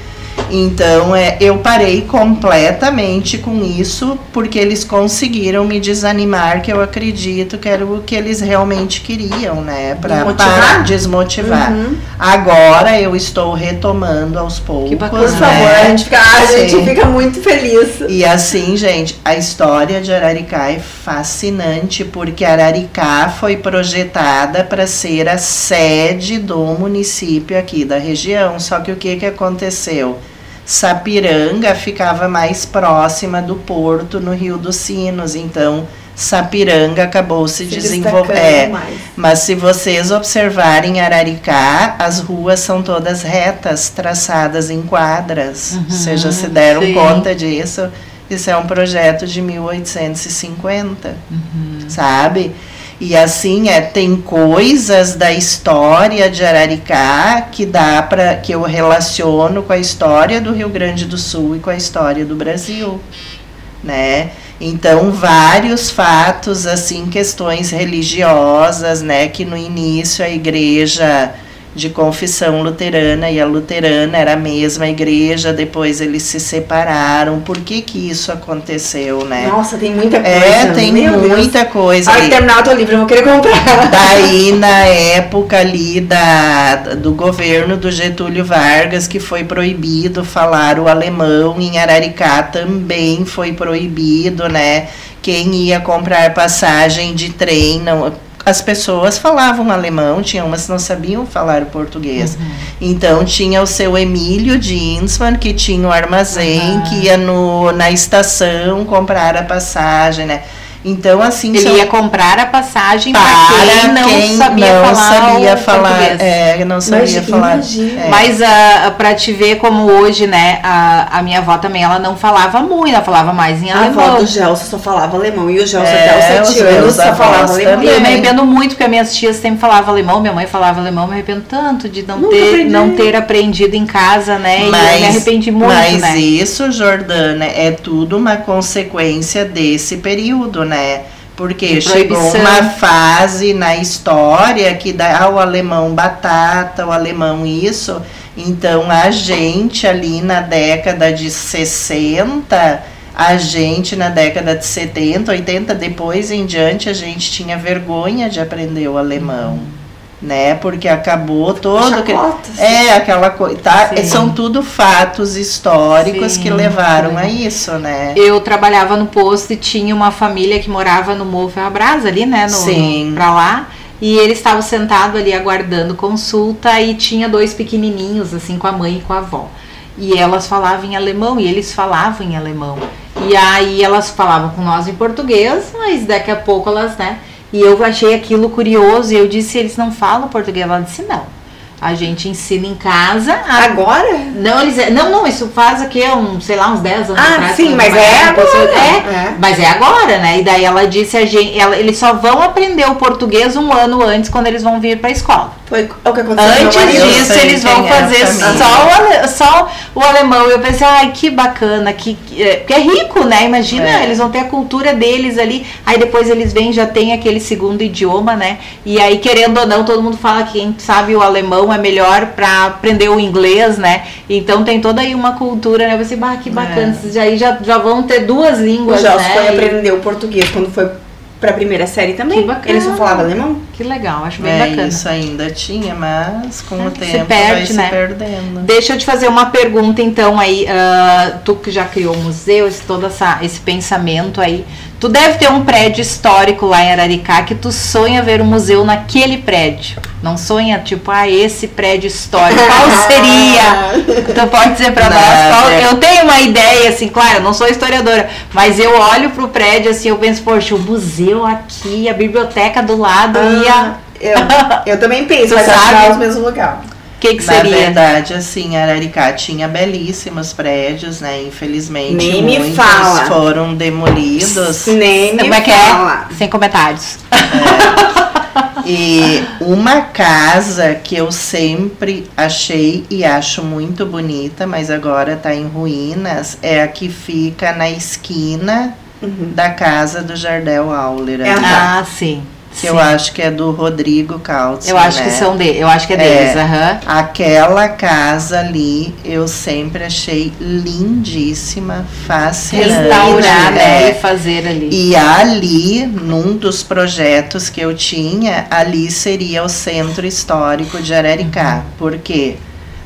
Então, é, eu parei completamente com isso, porque eles conseguiram me desanimar, que eu acredito que era o que eles realmente queriam, né? Para Desmotivar? desmotivar. Uhum. Agora eu estou retomando aos poucos. bacana. Por né? favor, a gente fica, a gente fica muito feliz. E assim, gente, a história de Araricá é fascinante porque Araricá foi projetada para ser a sede do município aqui da região. Só que o que, que aconteceu? Sapiranga ficava mais próxima do porto no Rio dos Sinos, então Sapiranga acabou se, Se desenvolvendo. É, mas se vocês observarem Araricá, as ruas são todas retas, traçadas em quadras. Uhum, Vocês já se deram sim. conta disso? Isso é um projeto de 1850, Uhum. sabe? E assim é, tem coisas da história de Araricá que dá para que eu relaciono com a história do Rio Grande do Sul e com a história do Brasil, né? Então, vários fatos, assim, questões religiosas, né? Que no início a igreja de confissão luterana e a luterana era a mesma igreja, depois eles se separaram. Por que que isso aconteceu, né? Nossa, tem muita coisa. é, tem Meu Deus. muita coisa. A hora aí. que terminar o teu livro, eu vou querer comprar. Daí, na época ali da, do governo do Getúlio Vargas, que foi proibido falar o alemão, em Araricá também foi proibido, né? Quem ia comprar passagem de trem, não, as pessoas falavam alemão, tinha umas que não sabiam falar o português. Então tinha o seu Emílio Dinsman, que tinha o armazém, Aham. que ia no, na estação comprar a passagem, né? Então, assim, Ele ia comprar a passagem para quem não sabia não sabia falar, é, não sabia Imagina, falar. imagina. é. Mas ah, pra te ver como hoje, né, a, a minha avó também, ela não falava muito, ela falava mais em A avó alemão. do Gelson só falava alemão. E o Gelson É, até os os sete anos só falava alemão. E eu me também. arrependo muito, porque as minhas tias sempre falavam alemão, minha mãe falava alemão, me arrependo tanto de não, Nunca ter, aprendi. não ter aprendido em casa, né? e eu me arrependi muito, mas né? isso, Jordana, é tudo uma consequência desse período, né? Porque chegou uma fase na história que dá ah, o alemão batata, o alemão isso. Então a gente ali na década de 60, a gente na década de 70, 80, depois em diante, a gente tinha vergonha de aprender o alemão. Né? Porque acabou todo. aquele- Chacotas. é, aquela coisa. Tá? Sim. São tudo fatos históricos Sim, que levaram sim. a isso, né? Eu trabalhava no posto e tinha uma família que morava no Morro Ferrabras ali, né? No, Sim. no- pra lá. E ele estava sentado ali aguardando consulta e tinha dois pequenininhos, assim, com a mãe e com a avó. E elas falavam em alemão e eles falavam em alemão. E aí elas falavam com nós em português, mas daqui a pouco elas, né? E eu achei aquilo curioso e eu disse, eles não falam português? Ela disse, não. A gente ensina em casa. A... Agora? Não, eles, não, não, isso faz aqui um, sei lá, uns 10 anos ah, atrás. Sim, mas é agora. É, é, mas é agora, né? E daí ela disse a gente, ela, eles só vão aprender o português um ano antes quando eles vão vir para a escola. Foi o que aconteceu. Antes disso, eles vão fazer só o, ale, só o alemão. Eu pensei, ai, que bacana, que, que é, porque é rico, né? Imagina, é. eles vão ter a cultura deles ali. Aí depois eles vêm, já tem aquele segundo idioma, né? E aí, querendo ou não, todo mundo fala que quem sabe o alemão é melhor para aprender o inglês, né? Então tem toda aí uma cultura, né? Você, bah, que bacana. É. Aí já, já vão ter duas línguas. O Gelson né? foi aprender o português quando foi para a primeira série também. Que bacana. Ele só falava alemão. Que legal, acho bem é, bacana. Isso ainda tinha, mas com é, o tempo se perde, vai né? se perdendo. Deixa eu te fazer uma pergunta então aí, uh, tu que já criou o museu, esse, todo essa, esse pensamento aí, tu deve ter um prédio histórico lá em Araricá que tu sonha ver um museu naquele prédio. Não sonha, tipo, ah, esse prédio histórico, qual seria? tu pode dizer pra nós qual, é. Eu tenho uma ideia, assim, claro, eu não sou historiadora, mas eu olho pro prédio assim, eu penso, poxa, o museu aqui, a biblioteca do lado ah, e a... eu, eu também penso, mas sabe? no mesmo lugar. Que que seria? Na verdade, assim, Araricá tinha belíssimos prédios, né? Infelizmente, Nem muitos me fala. foram demolidos. Nem me Como é que fala. é? Sem comentários. É. E uma casa que eu sempre achei e acho muito bonita, mas agora está em ruínas, é a que fica na esquina uhum. da casa do Jardel Auler. É, ah, sim. Que Sim. eu acho que é do Rodrigo Cautz. Eu acho né? que são de, eu acho que é deles, é, uhum. Aquela casa ali eu sempre achei lindíssima, fascinante. Restaurar é. e fazer ali. E ali, num dos projetos que eu tinha, ali seria o centro histórico de Araricá. Uhum. Por quê?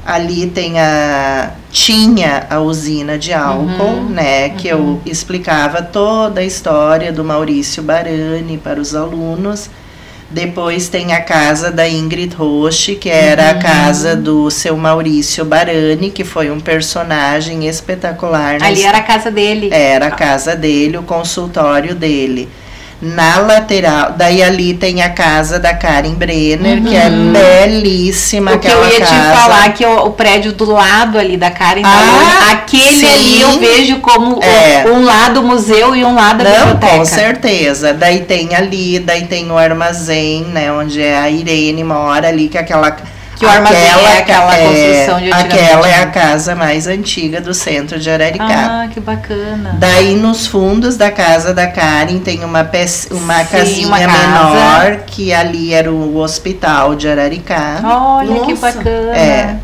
Ali tem a tinha a usina de álcool, uhum, né, que uhum. eu explicava toda a história do Maurício Barani para os alunos. Depois tem a casa da Ingrid Roche, que era uhum. a casa do seu Maurício Barani, que foi um personagem espetacular. Ali era a casa dele. Era a casa dele, o consultório dele na lateral. Daí ali tem a casa da Karen Brenner, uhum. que é uhum. belíssima. O que eu ia casa. te falar que o, o, prédio do lado ali da Karen, ah, aquele sim. ali eu vejo como é. um lado museu e um lado Não, biblioteca. Com certeza. Daí tem ali, daí tem o armazém, né, onde a Irene mora ali, que é aquela que o armazém aquela, é aquela é, construção de Aquela é a casa mais antiga do centro de Araricá. Ah, que bacana. Daí nos fundos da casa da Karen tem uma, peça, uma Sim, casinha uma menor, que ali era o hospital de Araricá. Olha Nossa. que bacana. É.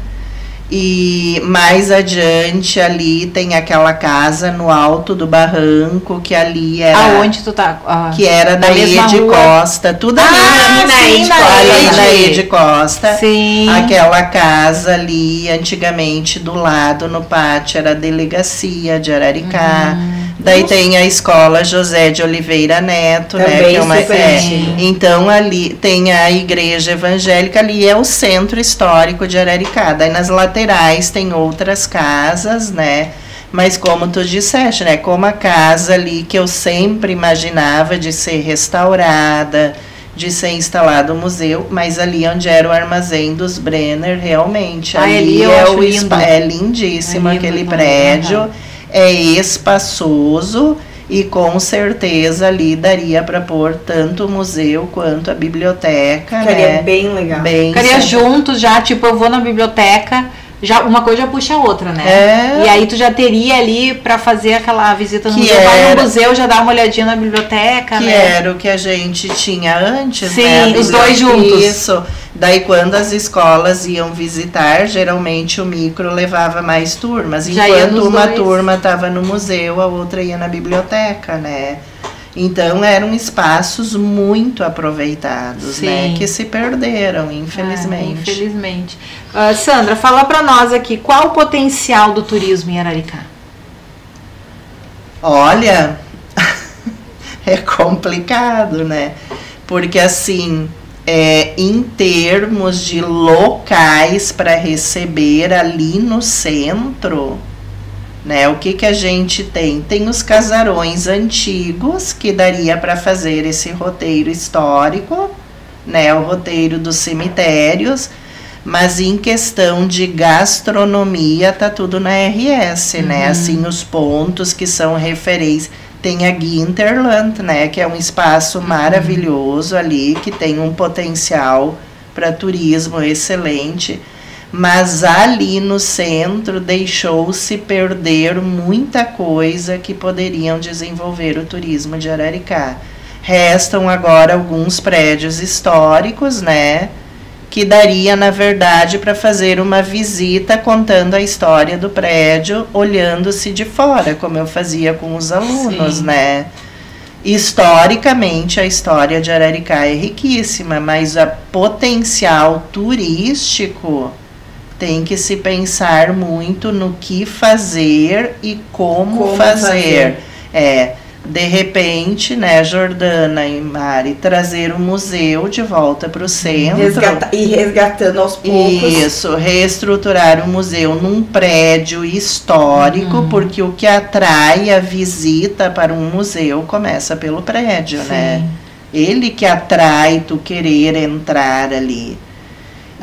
E mais adiante ali tem aquela casa no alto do barranco, que ali era. Aonde tu tá? Ah, que era da Ede Costa. Tudo ah, ali na Ede Costa. na Ede Costa. Sim. Aquela casa ali, antigamente, do lado, no pátio, era a delegacia de Araricá. Uhum. Daí tem a escola José de Oliveira Neto, Também né? Que é uma, é, então ali tem a igreja evangélica, ali é o centro histórico de Araricá. Daí nas laterais tem outras casas, né? Mas como tu disseste, né? Como a casa ali que eu sempre imaginava de ser restaurada, de ser instalado um museu, mas ali onde era o armazém dos Brenner, realmente. Ah, ali, ali é o lindo. é lindíssimo é lindo, aquele prédio. É espaçoso e com certeza ali daria para pôr tanto o museu quanto a biblioteca. Ficaria né? bem legal. Bem Ficaria juntos já, tipo, eu vou na biblioteca já uma coisa já puxa a outra, né? É. E aí tu já teria ali para fazer aquela visita no que museu, vai no museu, já dá uma olhadinha na biblioteca, que né? era o que a gente tinha antes, Sim, né? os dois juntos. Isso. Daí quando as escolas iam visitar, geralmente o micro levava mais turmas. Já Enquanto uma dois. turma estava no museu, a outra ia na biblioteca, né? Então eram espaços muito aproveitados, né, Sim. né? Que se perderam, infelizmente. É, infelizmente. Uh, Sandra, fala para nós aqui, qual o potencial do turismo em Araricá? Olha, é complicado, né? Porque assim, é, em termos de locais para receber ali no centro, né? O que, que a gente tem? Tem os casarões antigos, que daria para fazer esse roteiro histórico, né? o roteiro dos cemitérios, Mas em questão de gastronomia, tá tudo na RS, né? uhum. né? Assim, os pontos que são referência. Tem a Ginterland, né? Que é um espaço uhum. maravilhoso ali, que tem um potencial para turismo excelente. Mas ali no centro deixou-se perder muita coisa que poderiam desenvolver o turismo de Araricá. Restam agora alguns prédios históricos, né? Que daria, na verdade, para fazer uma visita contando a história do prédio, olhando-se de fora, como eu fazia com os alunos, Sim. né? Historicamente, a história de Araricá é riquíssima, mas o potencial turístico tem que se pensar muito no que fazer e como, como fazer. fazer. É, de repente, né, Jordana e Mari, trazer o museu de volta para o centro. Resgata e resgatando aos poucos. Isso, reestruturar o museu num prédio histórico, uhum. porque o que atrai a visita para um museu começa pelo prédio, né? Sim. né? Ele que atrai tu querer entrar ali.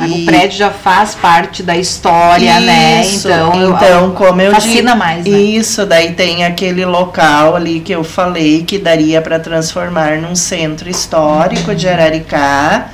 E... O prédio já faz parte da história, né? isso, né? Então, então como eu fascina mais, né? Isso, daí tem aquele local ali que eu falei que daria para transformar num centro histórico de Araricá,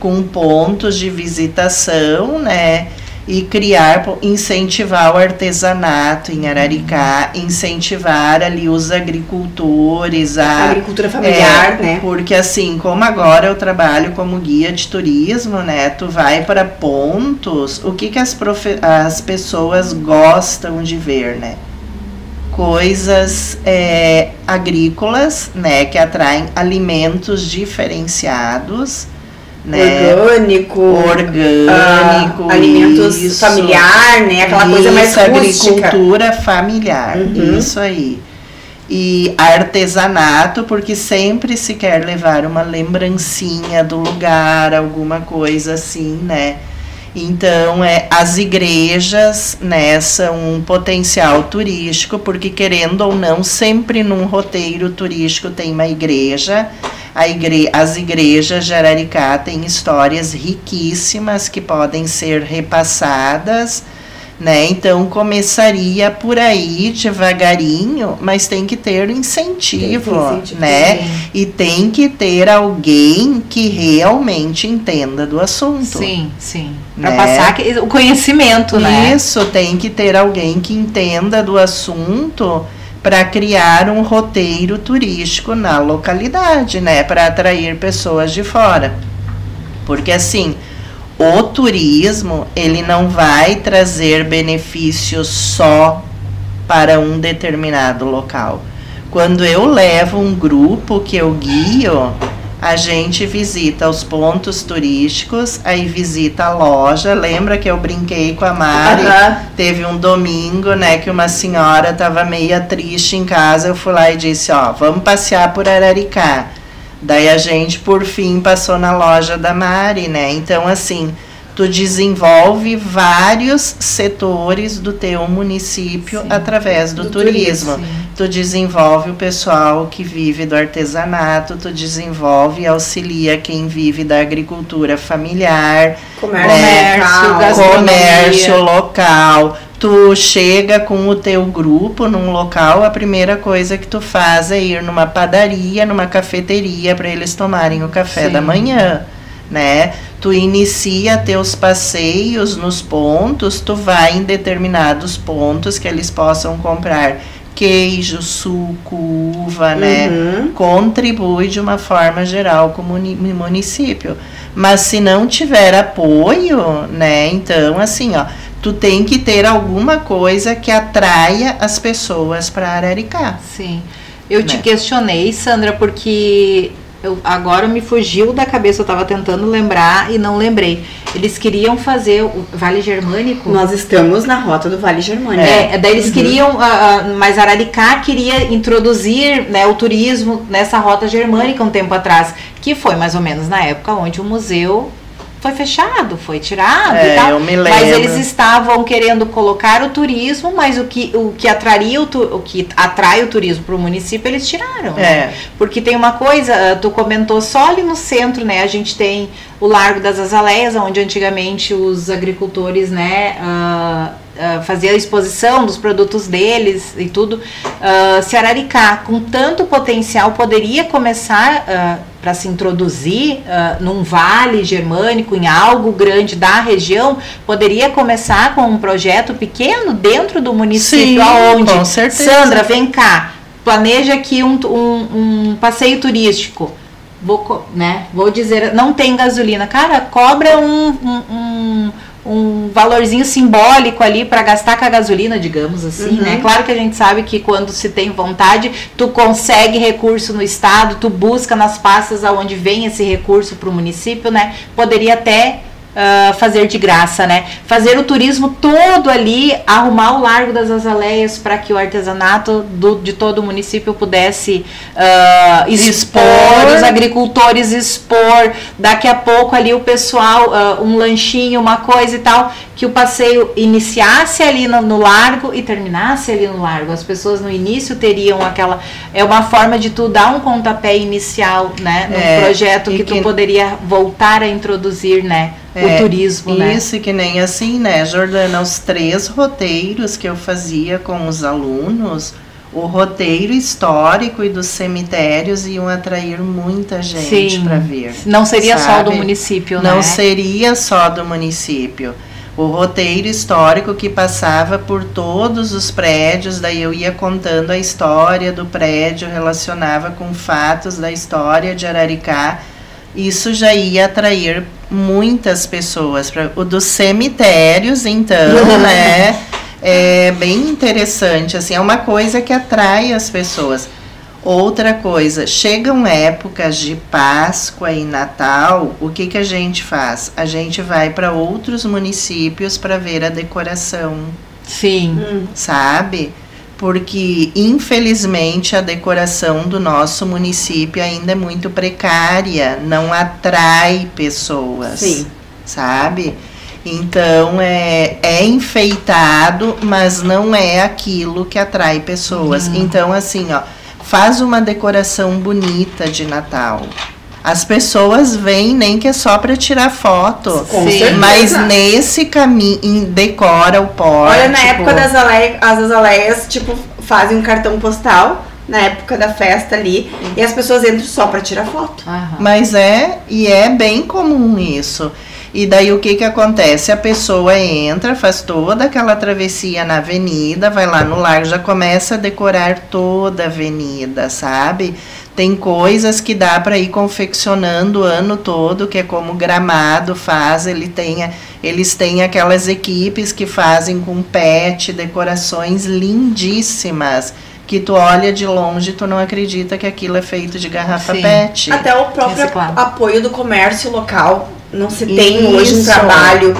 com pontos de visitação, né? E criar, incentivar o artesanato em Araricá, incentivar ali os agricultores, a agricultura familiar, é, né? Porque assim, como agora eu trabalho como guia de turismo, né? Tu vai para pontos, o que que as, profe as pessoas gostam de ver, né? Coisas é, agrícolas, né? Que atraem alimentos diferenciados né? Orgânico. Orgânico. Uh, alimentos isso, familiar, né? Aquela isso, coisa mais rústica. agricultura familiar. Uhum. Isso aí. E artesanato, porque sempre se quer levar uma lembrancinha do lugar, alguma coisa assim, né? Então, é, as igrejas né, são um potencial turístico, porque querendo ou não, sempre num roteiro turístico tem uma igreja igre as igrejas de Araricá têm histórias riquíssimas que podem ser repassadas, né? Então começaria por aí devagarinho, mas tem que ter incentivo, incentivo né? E tem que ter alguém que realmente entenda do assunto. Sim, sim. Para né? passar o conhecimento, né? Isso, tem que ter alguém que entenda do assunto para criar um roteiro turístico na localidade, né, para atrair pessoas de fora. Porque assim, o turismo, ele não vai trazer benefícios só para um determinado local. Quando eu levo um grupo que eu guio, a gente visita os pontos turísticos, aí visita a loja. Lembra que eu brinquei com a Mari? Uhum. Teve um domingo, né, que uma senhora estava meia triste em casa. Eu fui lá e disse: Ó, vamos passear por Araricá. Daí a gente, por fim, passou na loja da Mari, né? Então, assim, tu desenvolve vários setores do teu município sim, através do, do turismo. turismo tu desenvolve o pessoal que vive do artesanato, tu desenvolve e auxilia quem vive da agricultura familiar, comércio, né? comércio, comércio local. Tu chega com o teu grupo num local, a primeira coisa que tu faz é ir numa padaria, numa cafeteria para eles tomarem o café Sim. da manhã, né? Tu inicia teus passeios nos pontos, tu vai em determinados pontos que eles possam comprar queijo, suco, uva, né? Uhum. Contribui de uma forma geral com o município. Mas se não tiver apoio, né? Então, assim, ó, tu tem que ter alguma coisa que atraia as pessoas para Araricá. Sim. Eu né? te questionei, Sandra, porque eu, agora me fugiu da cabeça, eu estava tentando lembrar e não lembrei. Eles queriam fazer o Vale Germânico. Nós estamos na rota do Vale Germânico. É, daí eles uhum. queriam, uh, mas Araricá queria introduzir né, o turismo nessa rota germânica um tempo atrás, que foi mais ou menos na época onde o museu foi fechado, foi tirado É, e tal. eu me Mas lembro. eles estavam querendo colocar o turismo, mas o que, o que atraria o, tu- o que atrai o turismo para o município, eles tiraram. né? É. Porque tem uma coisa, ah, tu comentou só ali no centro, né? A gente tem o Largo das Azaleias, onde antigamente os agricultores, né, ah, ah, faziam a exposição dos produtos deles e tudo. Ah, se Araricá, com tanto potencial, poderia começar para se introduzir ah, num vale germânico, em algo grande da região, poderia começar com um projeto pequeno dentro do município, Sim, aonde com certeza. Sandra, vem cá, planeja aqui um, um, um passeio turístico. Vou, né, vou dizer, não tem gasolina. Cara, cobra um, um, um, um valorzinho simbólico ali para gastar com a gasolina, digamos assim, Uhum. né? Claro que a gente sabe que quando se tem vontade, tu consegue recurso no estado, tu busca nas pastas aonde vem esse recurso para o município, né? Poderia até ah, fazer de graça, né? Fazer o turismo todo ali, arrumar o Largo das Azaleias para que o artesanato do, de todo o município pudesse ah, expor, Expor. os agricultores expor, daqui a pouco ali o pessoal, ah, um lanchinho, uma coisa e tal, que o passeio iniciasse ali no, no largo e terminasse ali no largo. As pessoas no início teriam aquela. É uma forma de tu dar um pontapé inicial, né? Num É, projeto e que tu que- poderia voltar a introduzir, né? É, o turismo, né? Isso que nem assim, né, Jordana? Os três roteiros que eu fazia com os alunos, o roteiro histórico e dos cemitérios iam atrair muita gente para vir. Não seria só do sabe? município, Não né? seria só do município. O roteiro histórico que passava por todos os prédios, daí eu ia contando a história do prédio, relacionava com fatos da história de Araricá. Isso já ia atrair muitas pessoas. Pra, o dos cemitérios, então, né? É bem interessante, assim, é uma coisa que atrai as pessoas. Outra coisa, chegam épocas de Páscoa e Natal, o que, que a gente faz? A gente vai para outros municípios para ver a decoração, Sim. Hum. sabe? Porque, infelizmente, a decoração do nosso município ainda é muito precária, não atrai pessoas Sim. sabe? Então é, é enfeitado, mas não é aquilo que atrai pessoas. Então, assim, ó, faz uma decoração bonita de Natal. As pessoas vêm nem que é só para tirar foto. Com Sim. certeza. Mas nesse caminho decora o pórtico. Olha, na época das azaleias, as azaleias, tipo, fazem um cartão postal na época da festa ali e as pessoas entram só pra tirar foto. Aham. Mas é, e é bem comum isso. E daí o que que acontece? A pessoa entra, faz toda aquela travessia na avenida, vai lá no largo, já começa a decorar toda a avenida, sabe? Tem coisas que dá para ir confeccionando o ano todo, que é como o Gramado faz, ele tem, a- eles têm aquelas equipes que fazem com pet, decorações lindíssimas, que tu olha de longe, tu não acredita que aquilo é feito de garrafa Sim. pet. Até o próprio Reciclado. apoio do comércio local. Não se tem hoje um Isso. trabalho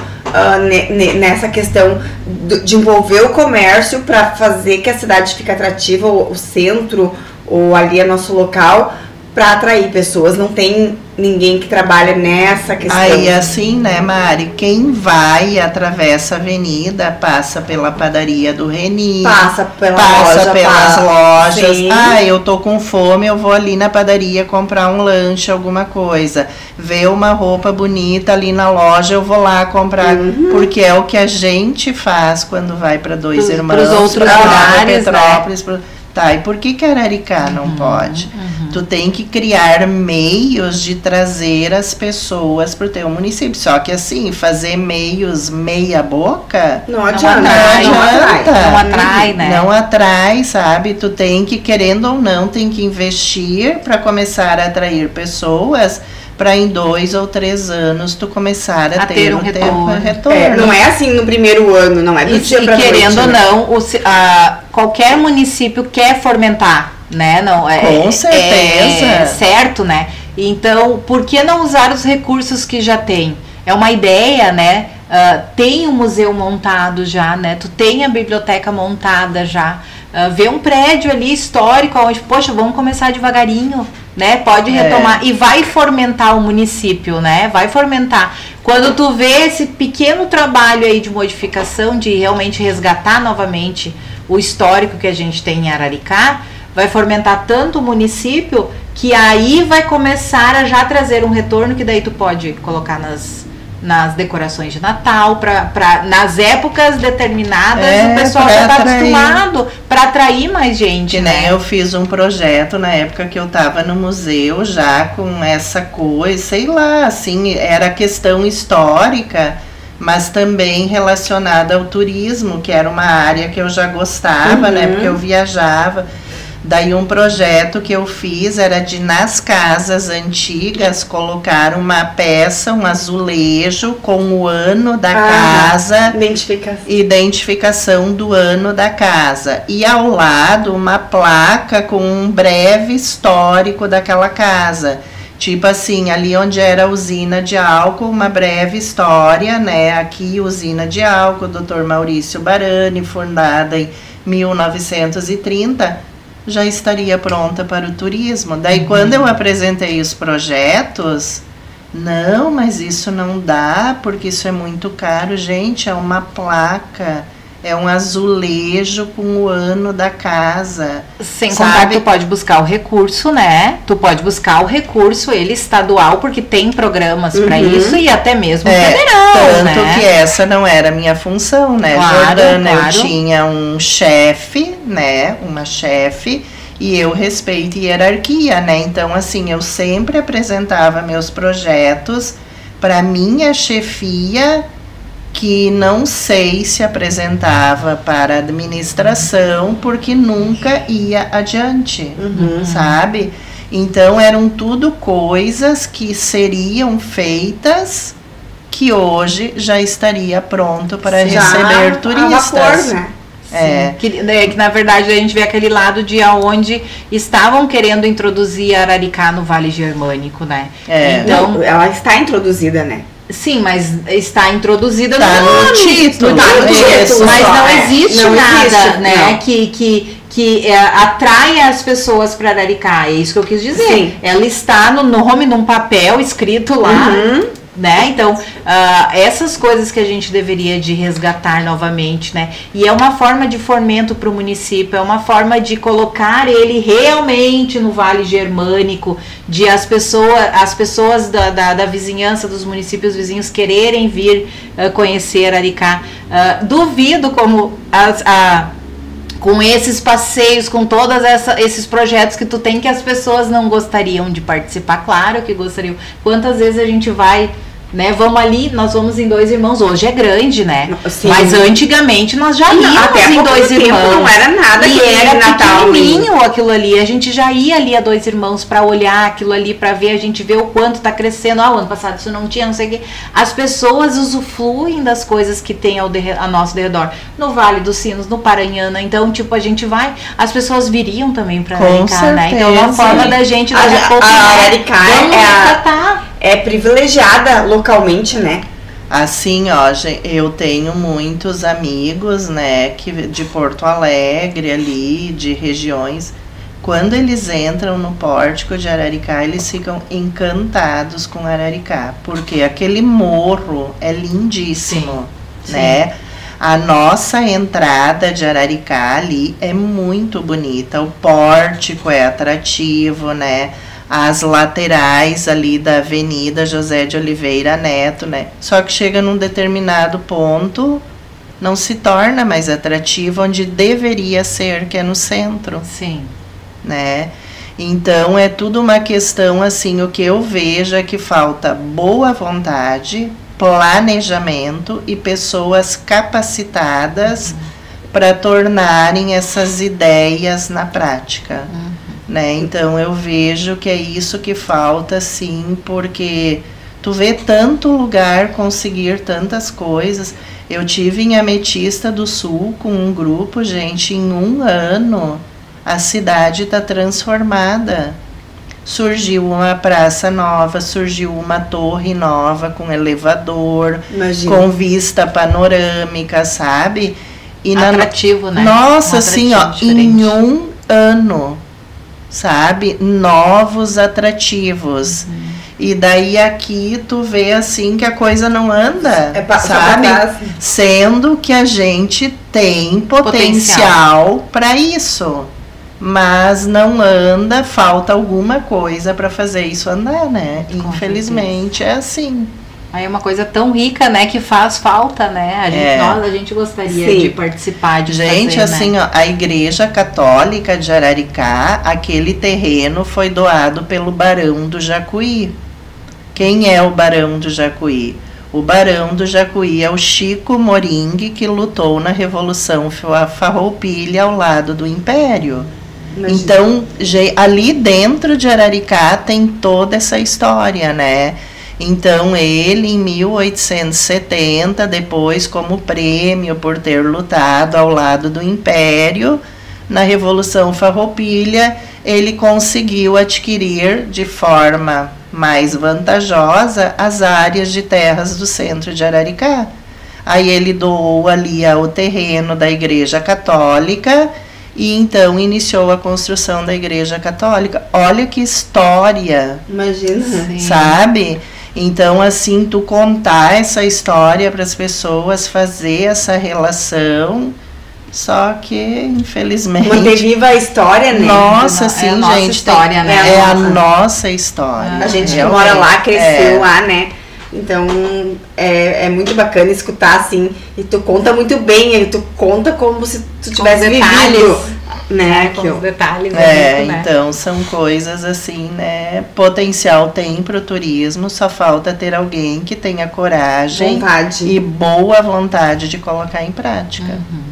ne- ne- nessa questão do- de envolver o comércio para fazer que a cidade fique atrativa, o, o centro, ou ali é nosso local, para atrair pessoas. Não tem ninguém que trabalha nessa questão. Aí assim, né, Mari? Quem vai atravessa a avenida, passa pela padaria do Reni, Passa pela passa loja, pelas passa- lojas. Sim. Ah, eu tô com fome, eu vou ali na padaria comprar um lanche, alguma coisa. Vê uma roupa bonita ali na loja, eu vou lá comprar, Uhum. porque é o que a gente faz quando vai para dois irmãos, lugares, né? Petrópolis, pro- Tá, e por que que Araricá não pode? Tu tem que criar meios de trazer as pessoas para o teu município. Só que assim, fazer meios meia boca Não adianta. atrai, não não atrai. adianta. Não atrai, né? não atrai, sabe? Tu tem que, querendo ou não, tem que investir para começar a atrair pessoas para em dois ou três anos tu começar a, A ter um tempo- retorno. retorno. É, não é assim no primeiro ano, não é do E, dia pra querendo ou né? não, o a- qualquer município quer fomentar, né? Não, é, Com é- certeza. É certo, né? Então, por que não usar os recursos que já tem? É uma ideia, né? Ah, tem um museu montado já, né? Tu tem a biblioteca montada já. Uh, vê um prédio ali histórico, onde, poxa, vamos começar devagarinho, né? Pode É. retomar e vai fomentar o município, né? Vai fomentar. Quando tu vê esse pequeno trabalho aí de modificação, de realmente resgatar novamente o histórico que a gente tem em Araricá, vai fomentar tanto o município que aí vai começar a já trazer um retorno que daí tu pode colocar nas nas decorações de Natal, pra, pra, nas épocas determinadas, É, o pessoal já está acostumado para atrair mais gente, nem né? eu fiz um projeto na época que eu tava no museu já com essa coisa, sei lá, assim, era questão histórica, mas também relacionada ao turismo, que era uma área que eu já gostava, né? Uhum. Porque eu viajava. Daí um projeto que eu fiz era de nas casas antigas colocar uma peça, um azulejo com o ano da Ah, casa Identificação. identificação do ano da casa e ao lado uma placa com um breve histórico daquela casa. Tipo assim, ali onde era a usina de álcool, uma breve história, né? Aqui, usina de álcool, Dr. Maurício Barani, fundada em 1930, já estaria pronta para o turismo. Daí, quando eu apresentei os projetos, não, mas isso não dá, porque isso é muito caro. Gente, é uma placa, é um azulejo com o ano da casa. Sem Sabe? contar que tu pode buscar o recurso, né? Tu pode buscar o recurso, ele estadual, porque tem programas para Uhum. isso e até mesmo É, federal, Tanto né? que essa não era a minha função, né, Claro, Jordana? claro. Eu tinha um chefe, né? Uma chefe. E eu respeito hierarquia, né? Então, assim, eu sempre apresentava meus projetos para minha chefia, que não sei se apresentava para a administração, porque nunca ia adiante Uhum. sabe? Então eram tudo coisas que seriam feitas que hoje já estaria pronto para Já receber a turistas. vapor, né? É, Que, né, que na verdade a gente vê aquele lado de aonde estavam querendo introduzir Araricá no Vale Germânico, né? É. Então, ela está introduzida, né? Sim, mas está introduzida Tá no título, tá no isso, título, mas só, não é. existe Não nada, existe, né? não. Que, que, que é, atrai as pessoas para Araricá. É isso que eu quis dizer. Sim. Ela está no nome, num papel escrito lá. Uhum. Né? Então, ah, essas coisas que a gente deveria de resgatar novamente, né? E é uma forma de fomento para o município, é uma forma de colocar ele realmente no Vale Germânico, de as pessoas, as pessoas da, da, da vizinhança, dos municípios vizinhos quererem vir ah, conhecer Aricá. Ah, duvido como a com esses passeios, com todos esses projetos que tu tem que as pessoas não gostariam de participar, claro que gostariam. Quantas vezes a gente vai, né? Vamos ali, nós vamos em dois irmãos. Hoje é grande, né? Sim. Mas antigamente nós já Não, íamos até há em dois tempo irmãos. não era nada e que era Natal, pequenininho aquilo ali. A gente já ia ali a dois irmãos para olhar aquilo ali, para ver, a gente vê o quanto tá crescendo. Ah, o ano passado isso não tinha, não sei o quê. As pessoas usufruem das coisas que tem ao, derre- ao nosso redor. No Vale dos Sinos, no Paranhana. Então, tipo, a gente vai, as pessoas viriam também para Araricá, né? Então, é uma forma da gente A- a a Araricá vamos é a- resgatar. É privilegiada localmente, né? Assim, ó, eu tenho muitos amigos, né, que de Porto Alegre ali, de regiões. Quando eles entram no pórtico de Araricá, eles ficam encantados com Araricá, porque aquele morro é lindíssimo, Sim, né? A nossa entrada de Araricá ali é muito bonita, o pórtico é atrativo, né? As laterais ali da Avenida José de Oliveira Neto, né? Só que chega num determinado ponto, não se torna mais atrativo onde deveria ser, que é no centro Sim. né? Então é tudo uma questão assim, o que eu vejo é que falta boa vontade, planejamento e pessoas capacitadas para tornarem essas ideias na prática, né? Então eu vejo que é isso que falta sim, porque tu vê tanto lugar conseguir tantas coisas. Eu tive em Ametista do Sul com um grupo, gente, em um ano a cidade está transformada. Surgiu uma praça nova, surgiu uma torre nova com elevador, Imagina. com vista panorâmica, sabe? E na, Atrativo, né? Nossa, Um assim, ó, diferente. em um ano, sabe? Novos atrativos. Uhum. E daí aqui tu vê assim que a coisa não anda, É sabe? Sendo que a gente tem potencial para isso. Mas não anda, falta alguma coisa para fazer isso andar, né? Com Infelizmente é assim. Aí é uma coisa tão rica, né, que faz falta, né? A gente, É. nós, a gente gostaria Sim. de participar, de Gente, fazer, assim, né? ó, a Igreja Católica de Araricá, aquele terreno foi doado pelo Barão do Jacuí. Quem é o Barão do Jacuí? O Barão do Jacuí é o Chico Moringue que lutou na Revolução Fa- Farroupilha ao lado do Império. Imagina. Então, ali dentro de Araricá tem toda essa história, né? Então, ele em 1870, depois como prêmio por ter lutado ao lado do Império na Revolução Farroupilha, ele conseguiu adquirir de forma mais vantajosa as áreas de terras do centro de Araricá. Aí ele doou ali o terreno da Igreja Católica e então iniciou a construção da Igreja Católica. Olha que história, Imagina. Sim. sabe? Então, assim, tu contar essa história para as pessoas, fazer essa relação, só que, infelizmente. Manter viva a história, né? Nossa, É a sim, nossa gente. história, tem- né? É a Nossa. nossa história. A gente que mora lá, cresceu É. lá, né? Então é, é muito bacana escutar assim. E tu conta muito bem, e tu conta como se tu tivesse detalhes. vivido. Né? com Que os detalhes, É, muito, né? então são coisas assim, né? Potencial tem pro turismo, só falta ter alguém que tenha coragem vontade. e boa vontade de colocar em prática. Se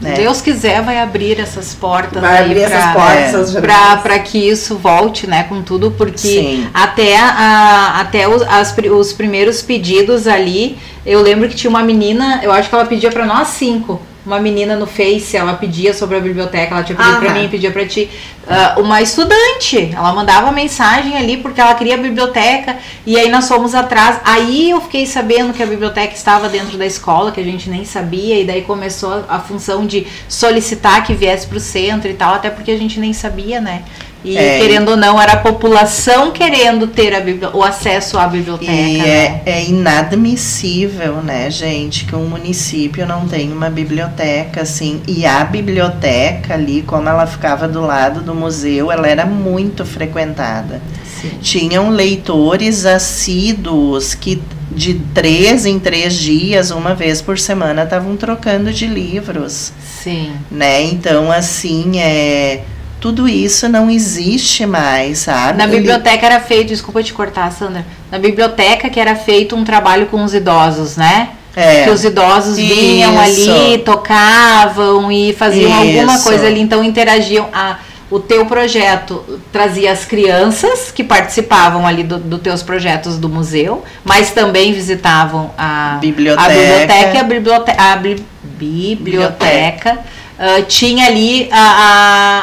né? Deus quiser, vai abrir essas portas Vai abrir pra, essas portas, é, pra, que isso volte, né, com tudo, porque Sim. até, a, até os, as os primeiros pedidos ali, eu lembro que tinha uma menina, eu acho que ela pedia pra nós cinco, uma menina no Face, ela pedia sobre a biblioteca, ela tinha pedido pra Aham. mim, pedia pra ti, ah, uma estudante, ela mandava mensagem ali porque ela queria a biblioteca, e aí nós fomos atrás, aí eu fiquei sabendo que a biblioteca estava dentro da escola, que a gente nem sabia, e daí começou a função de solicitar que viesse pro centro e tal, até porque a gente nem sabia, né? E É. querendo ou não, era a população querendo ter o acesso à biblioteca. E né? é, é inadmissível, né, gente, que um município não tenha uma biblioteca, assim. E a biblioteca ali, como ela ficava do lado do museu, ela era muito frequentada. Sim. Tinham leitores assíduos que de três em três dias, uma vez por semana, estavam trocando de livros, Sim. né? Então, assim, é tudo isso não existe mais, sabe? Na biblioteca era feito, desculpa te cortar, Sandra. Na biblioteca que era feito um trabalho com os idosos, né? é, Que os idosos vinham Isso. ali, tocavam e faziam alguma Isso. coisa ali, então interagiam. A, o teu projeto trazia as crianças que participavam ali dos do teus projetos do museu, mas também visitavam a Biblioteca. a biblioteca, e a biblioteca, a bli- biblioteca ah, tinha ali a,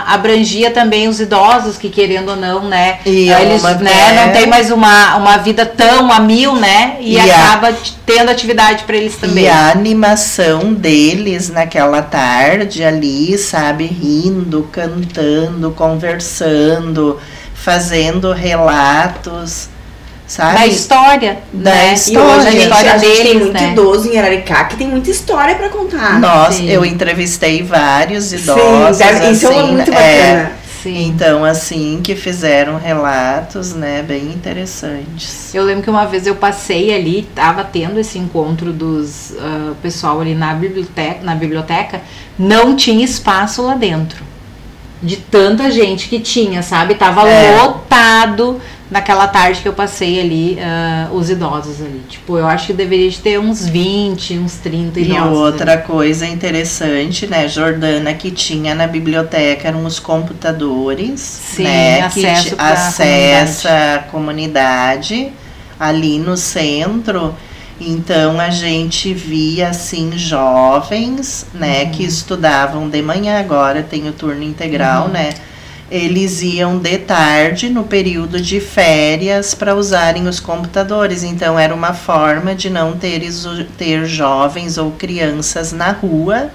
a- abrangia também os idosos que querendo ou não, né? E ah, eles, né, não até- tem mais uma, uma vida tão a mil, né? E, E a- acaba t- tendo atividade para eles também. E a animação deles naquela tarde ali, sabe, rindo, cantando, conversando, fazendo relatos, sabe? da história, Da né? E história. hoje a a gente, história a gente tem deles, muito né? idoso em Araricá que tem muita história pra contar. Nós, Sim. eu entrevistei vários Sim, idosos, deve- isso é assim, muito é, bacana. Sim. então, assim, que fizeram relatos, né, bem interessantes. Eu lembro que uma vez eu passei ali, tava tendo esse encontro dos ah, pessoal ali na biblioteca, na biblioteca, não tinha espaço lá dentro. De tanta gente que tinha, sabe? Tava É. lotado naquela tarde que eu passei ali, ah, os idosos ali. Tipo, eu acho que deveria de ter uns 20, uns 30 E idosos. outra coisa interessante, né, Jordana, que tinha na biblioteca eram os computadores, Sim, né, que acesso pra acessa a comunidade ali no centro. Então a gente via assim jovens, né, que estudavam de manhã agora tem o turno integral, Uhum. né? Eles iam de tarde no período de férias para usarem os computadores. Então era uma forma de não ter, ter jovens ou crianças na rua,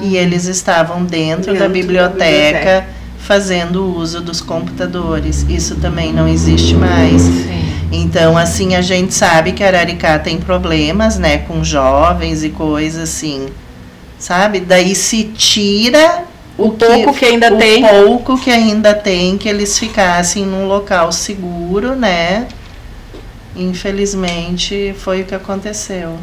E eles estavam dentro, Dentro da da biblioteca, biblioteca. fazendo uso dos computadores. Isso também não existe mais. Sim. Então, assim, a gente sabe que Araricá tem problemas, né, com jovens e coisas assim, sabe? Daí se tira O pouco que ainda o tem. pouco que ainda tem, que eles ficassem num local seguro, né? Infelizmente, foi o que aconteceu.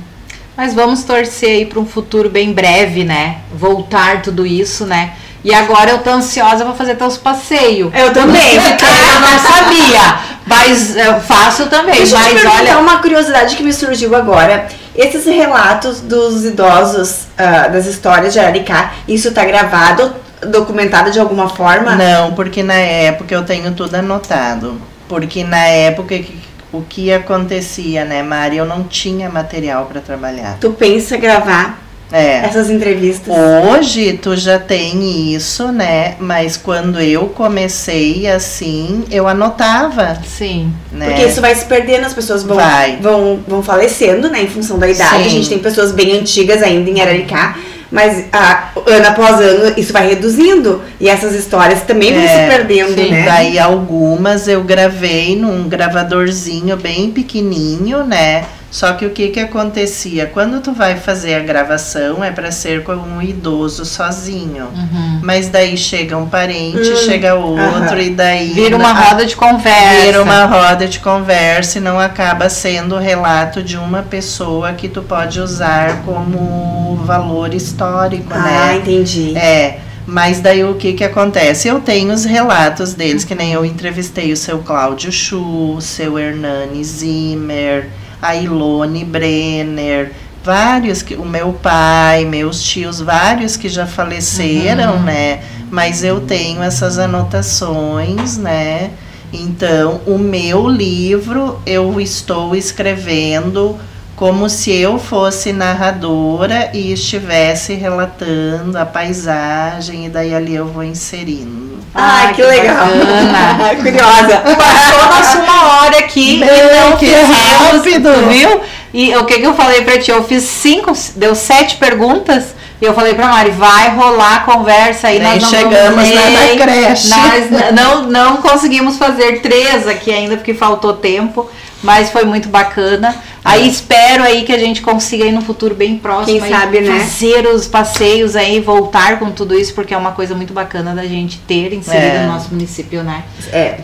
Mas vamos torcer aí para um futuro bem breve, né? Voltar tudo isso, né? E agora eu tô ansiosa pra fazer teus passeios. Eu também. Porque eu não sabia. Mas eu faço também. Deixa mas olha. uma curiosidade que me surgiu agora. Esses relatos dos idosos, ah, das histórias de Araricá, isso tá gravado, documentado de alguma forma? Não, porque na época eu tenho tudo anotado. Porque na época que- o que acontecia, né, Mari? Eu não tinha material para trabalhar. Tu pensa gravar É. essas entrevistas? Hoje tu já tem isso, né? Mas quando eu comecei assim, eu anotava, Sim. né? Porque isso vai se perdendo, as pessoas vão, Vai. vão, vão falecendo, né, em função da idade. Sim. A gente tem pessoas bem antigas ainda em Araricá, mas ah, ano após ano isso vai reduzindo e essas histórias também vão É, se perdendo, sim. né? Daí algumas eu gravei num gravadorzinho bem pequenininho, né? Só que o que que acontecia? Quando tu vai fazer a gravação é para ser com um idoso sozinho. Uhum. Mas daí chega um parente, Hum, chega outro aham. e daí Vira uma roda de conversa. Vira uma roda de conversa e não acaba sendo o relato de uma pessoa que tu pode usar como valor histórico, Ah, né? entendi. É, mas daí o que que acontece? Eu tenho os relatos deles, que nem eu entrevistei o seu Cláudio Chu, o seu Hernani Zimmer, a Ilone Brenner, vários que o meu pai, meus tios, vários que já faleceram, Uhum. né? Mas eu tenho essas anotações, né? Então, o meu livro eu estou escrevendo como se eu fosse narradora e estivesse relatando a paisagem, e daí ali eu vou inserindo. Ai, Ai, que, que legal. Curiosa. Passou nossa uma hora aqui Meu, e não que fizemos, rápido. viu? E o que que eu falei pra ti? Eu fiz cinco, deu sete perguntas e eu falei pra Mari, vai rolar a conversa aí. Nem nós não chegamos vamos na- na nem- creche. Nós não, não conseguimos fazer três aqui ainda porque faltou tempo, mas foi muito bacana. Aí espero aí que a gente consiga aí no futuro bem próximo Quem aí sabe, né? fazer os passeios aí, voltar com tudo isso, porque é uma coisa muito bacana da gente ter inserido É. no nosso município, né? É.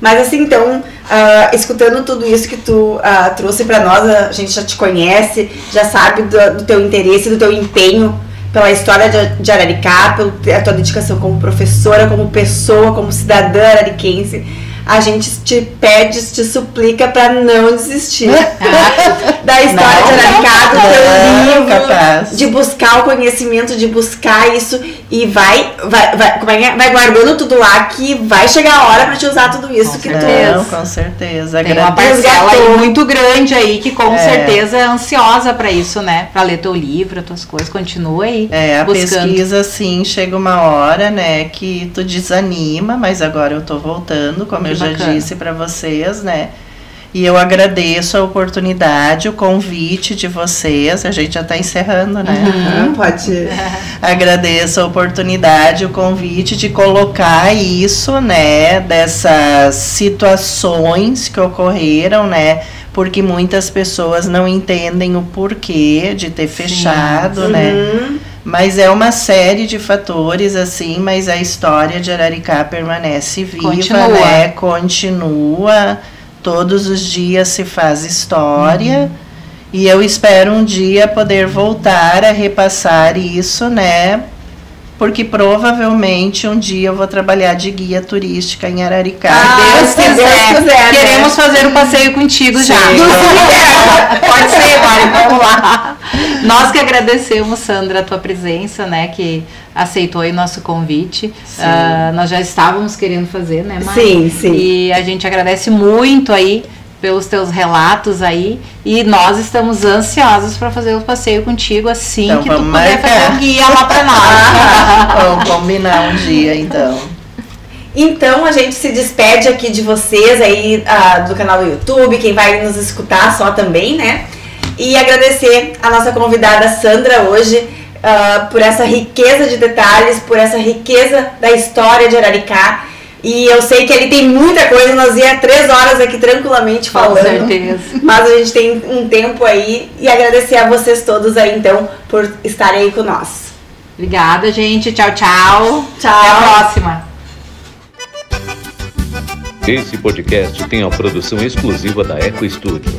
Mas assim, então, ah, escutando tudo isso que tu ah, trouxe pra nós, a gente já te conhece, já sabe do, do teu interesse, do teu empenho pela história de, de Araricá, pela tua dedicação como professora, como pessoa, como cidadã arariquense. A gente te pede, te suplica pra não desistir da história Não, de Araricá, do teu não, livro, capaz. de buscar o conhecimento, de buscar isso e vai, vai, vai, como é que é? vai guardando tudo lá que vai chegar a hora pra te usar tudo isso Com que certeza. Tu com certeza. Tem uma parcela aí muito grande aí que com É. certeza é ansiosa pra isso, né? Pra ler teu livro, as tuas coisas, continua aí. É, a buscando. pesquisa, assim, chega uma hora, né, que tu desanima, mas agora eu tô voltando, como Que eu já bacana. disse para vocês, né? E eu agradeço a oportunidade, o convite de vocês. A gente já tá encerrando, né? Ah, pode. Agradeço a oportunidade, o convite de colocar isso, né, dessas situações que ocorreram, né, porque muitas pessoas não entendem o porquê de ter fechado, né. Uhum. Mas é uma série de fatores, assim, mas a história de Araricá permanece viva, Continua. né? Continua. Todos os dias se faz história. E eu espero um dia poder voltar a repassar isso, né? Porque provavelmente um dia eu vou trabalhar de guia turística em Araricá. Ah, Deus se Deus quiser, quiser, né? queremos fazer um passeio contigo já. Sim. Pode ser, Mari, vamos lá. Nós que agradecemos, Sandra, a tua presença, né? Que aceitou o nosso convite. Sim. Ah, nós já estávamos querendo fazer, né, Mari? Sim, sim. E a gente agradece muito aí pelos teus relatos aí e nós estamos ansiosos para fazer o passeio contigo assim Então que tu puder marcar. fazer um guia lá para nós. Vamos combinar um dia, então. Então a gente se despede aqui de vocês aí ah, do canal do YouTube, quem vai nos escutar só também, né? E agradecer a nossa convidada Sandra hoje. uh, por essa riqueza de detalhes, por essa riqueza da história de Araricá. E eu sei que ele tem muita coisa, nós ia três horas aqui tranquilamente falando. Com certeza. Mas a gente tem um tempo aí e agradecer a vocês todos aí, então, por estarem aí com nós. Obrigada, gente. Tchau, tchau. Tchau. Até a próxima. Esse podcast tem a produção exclusiva da Eco Studio.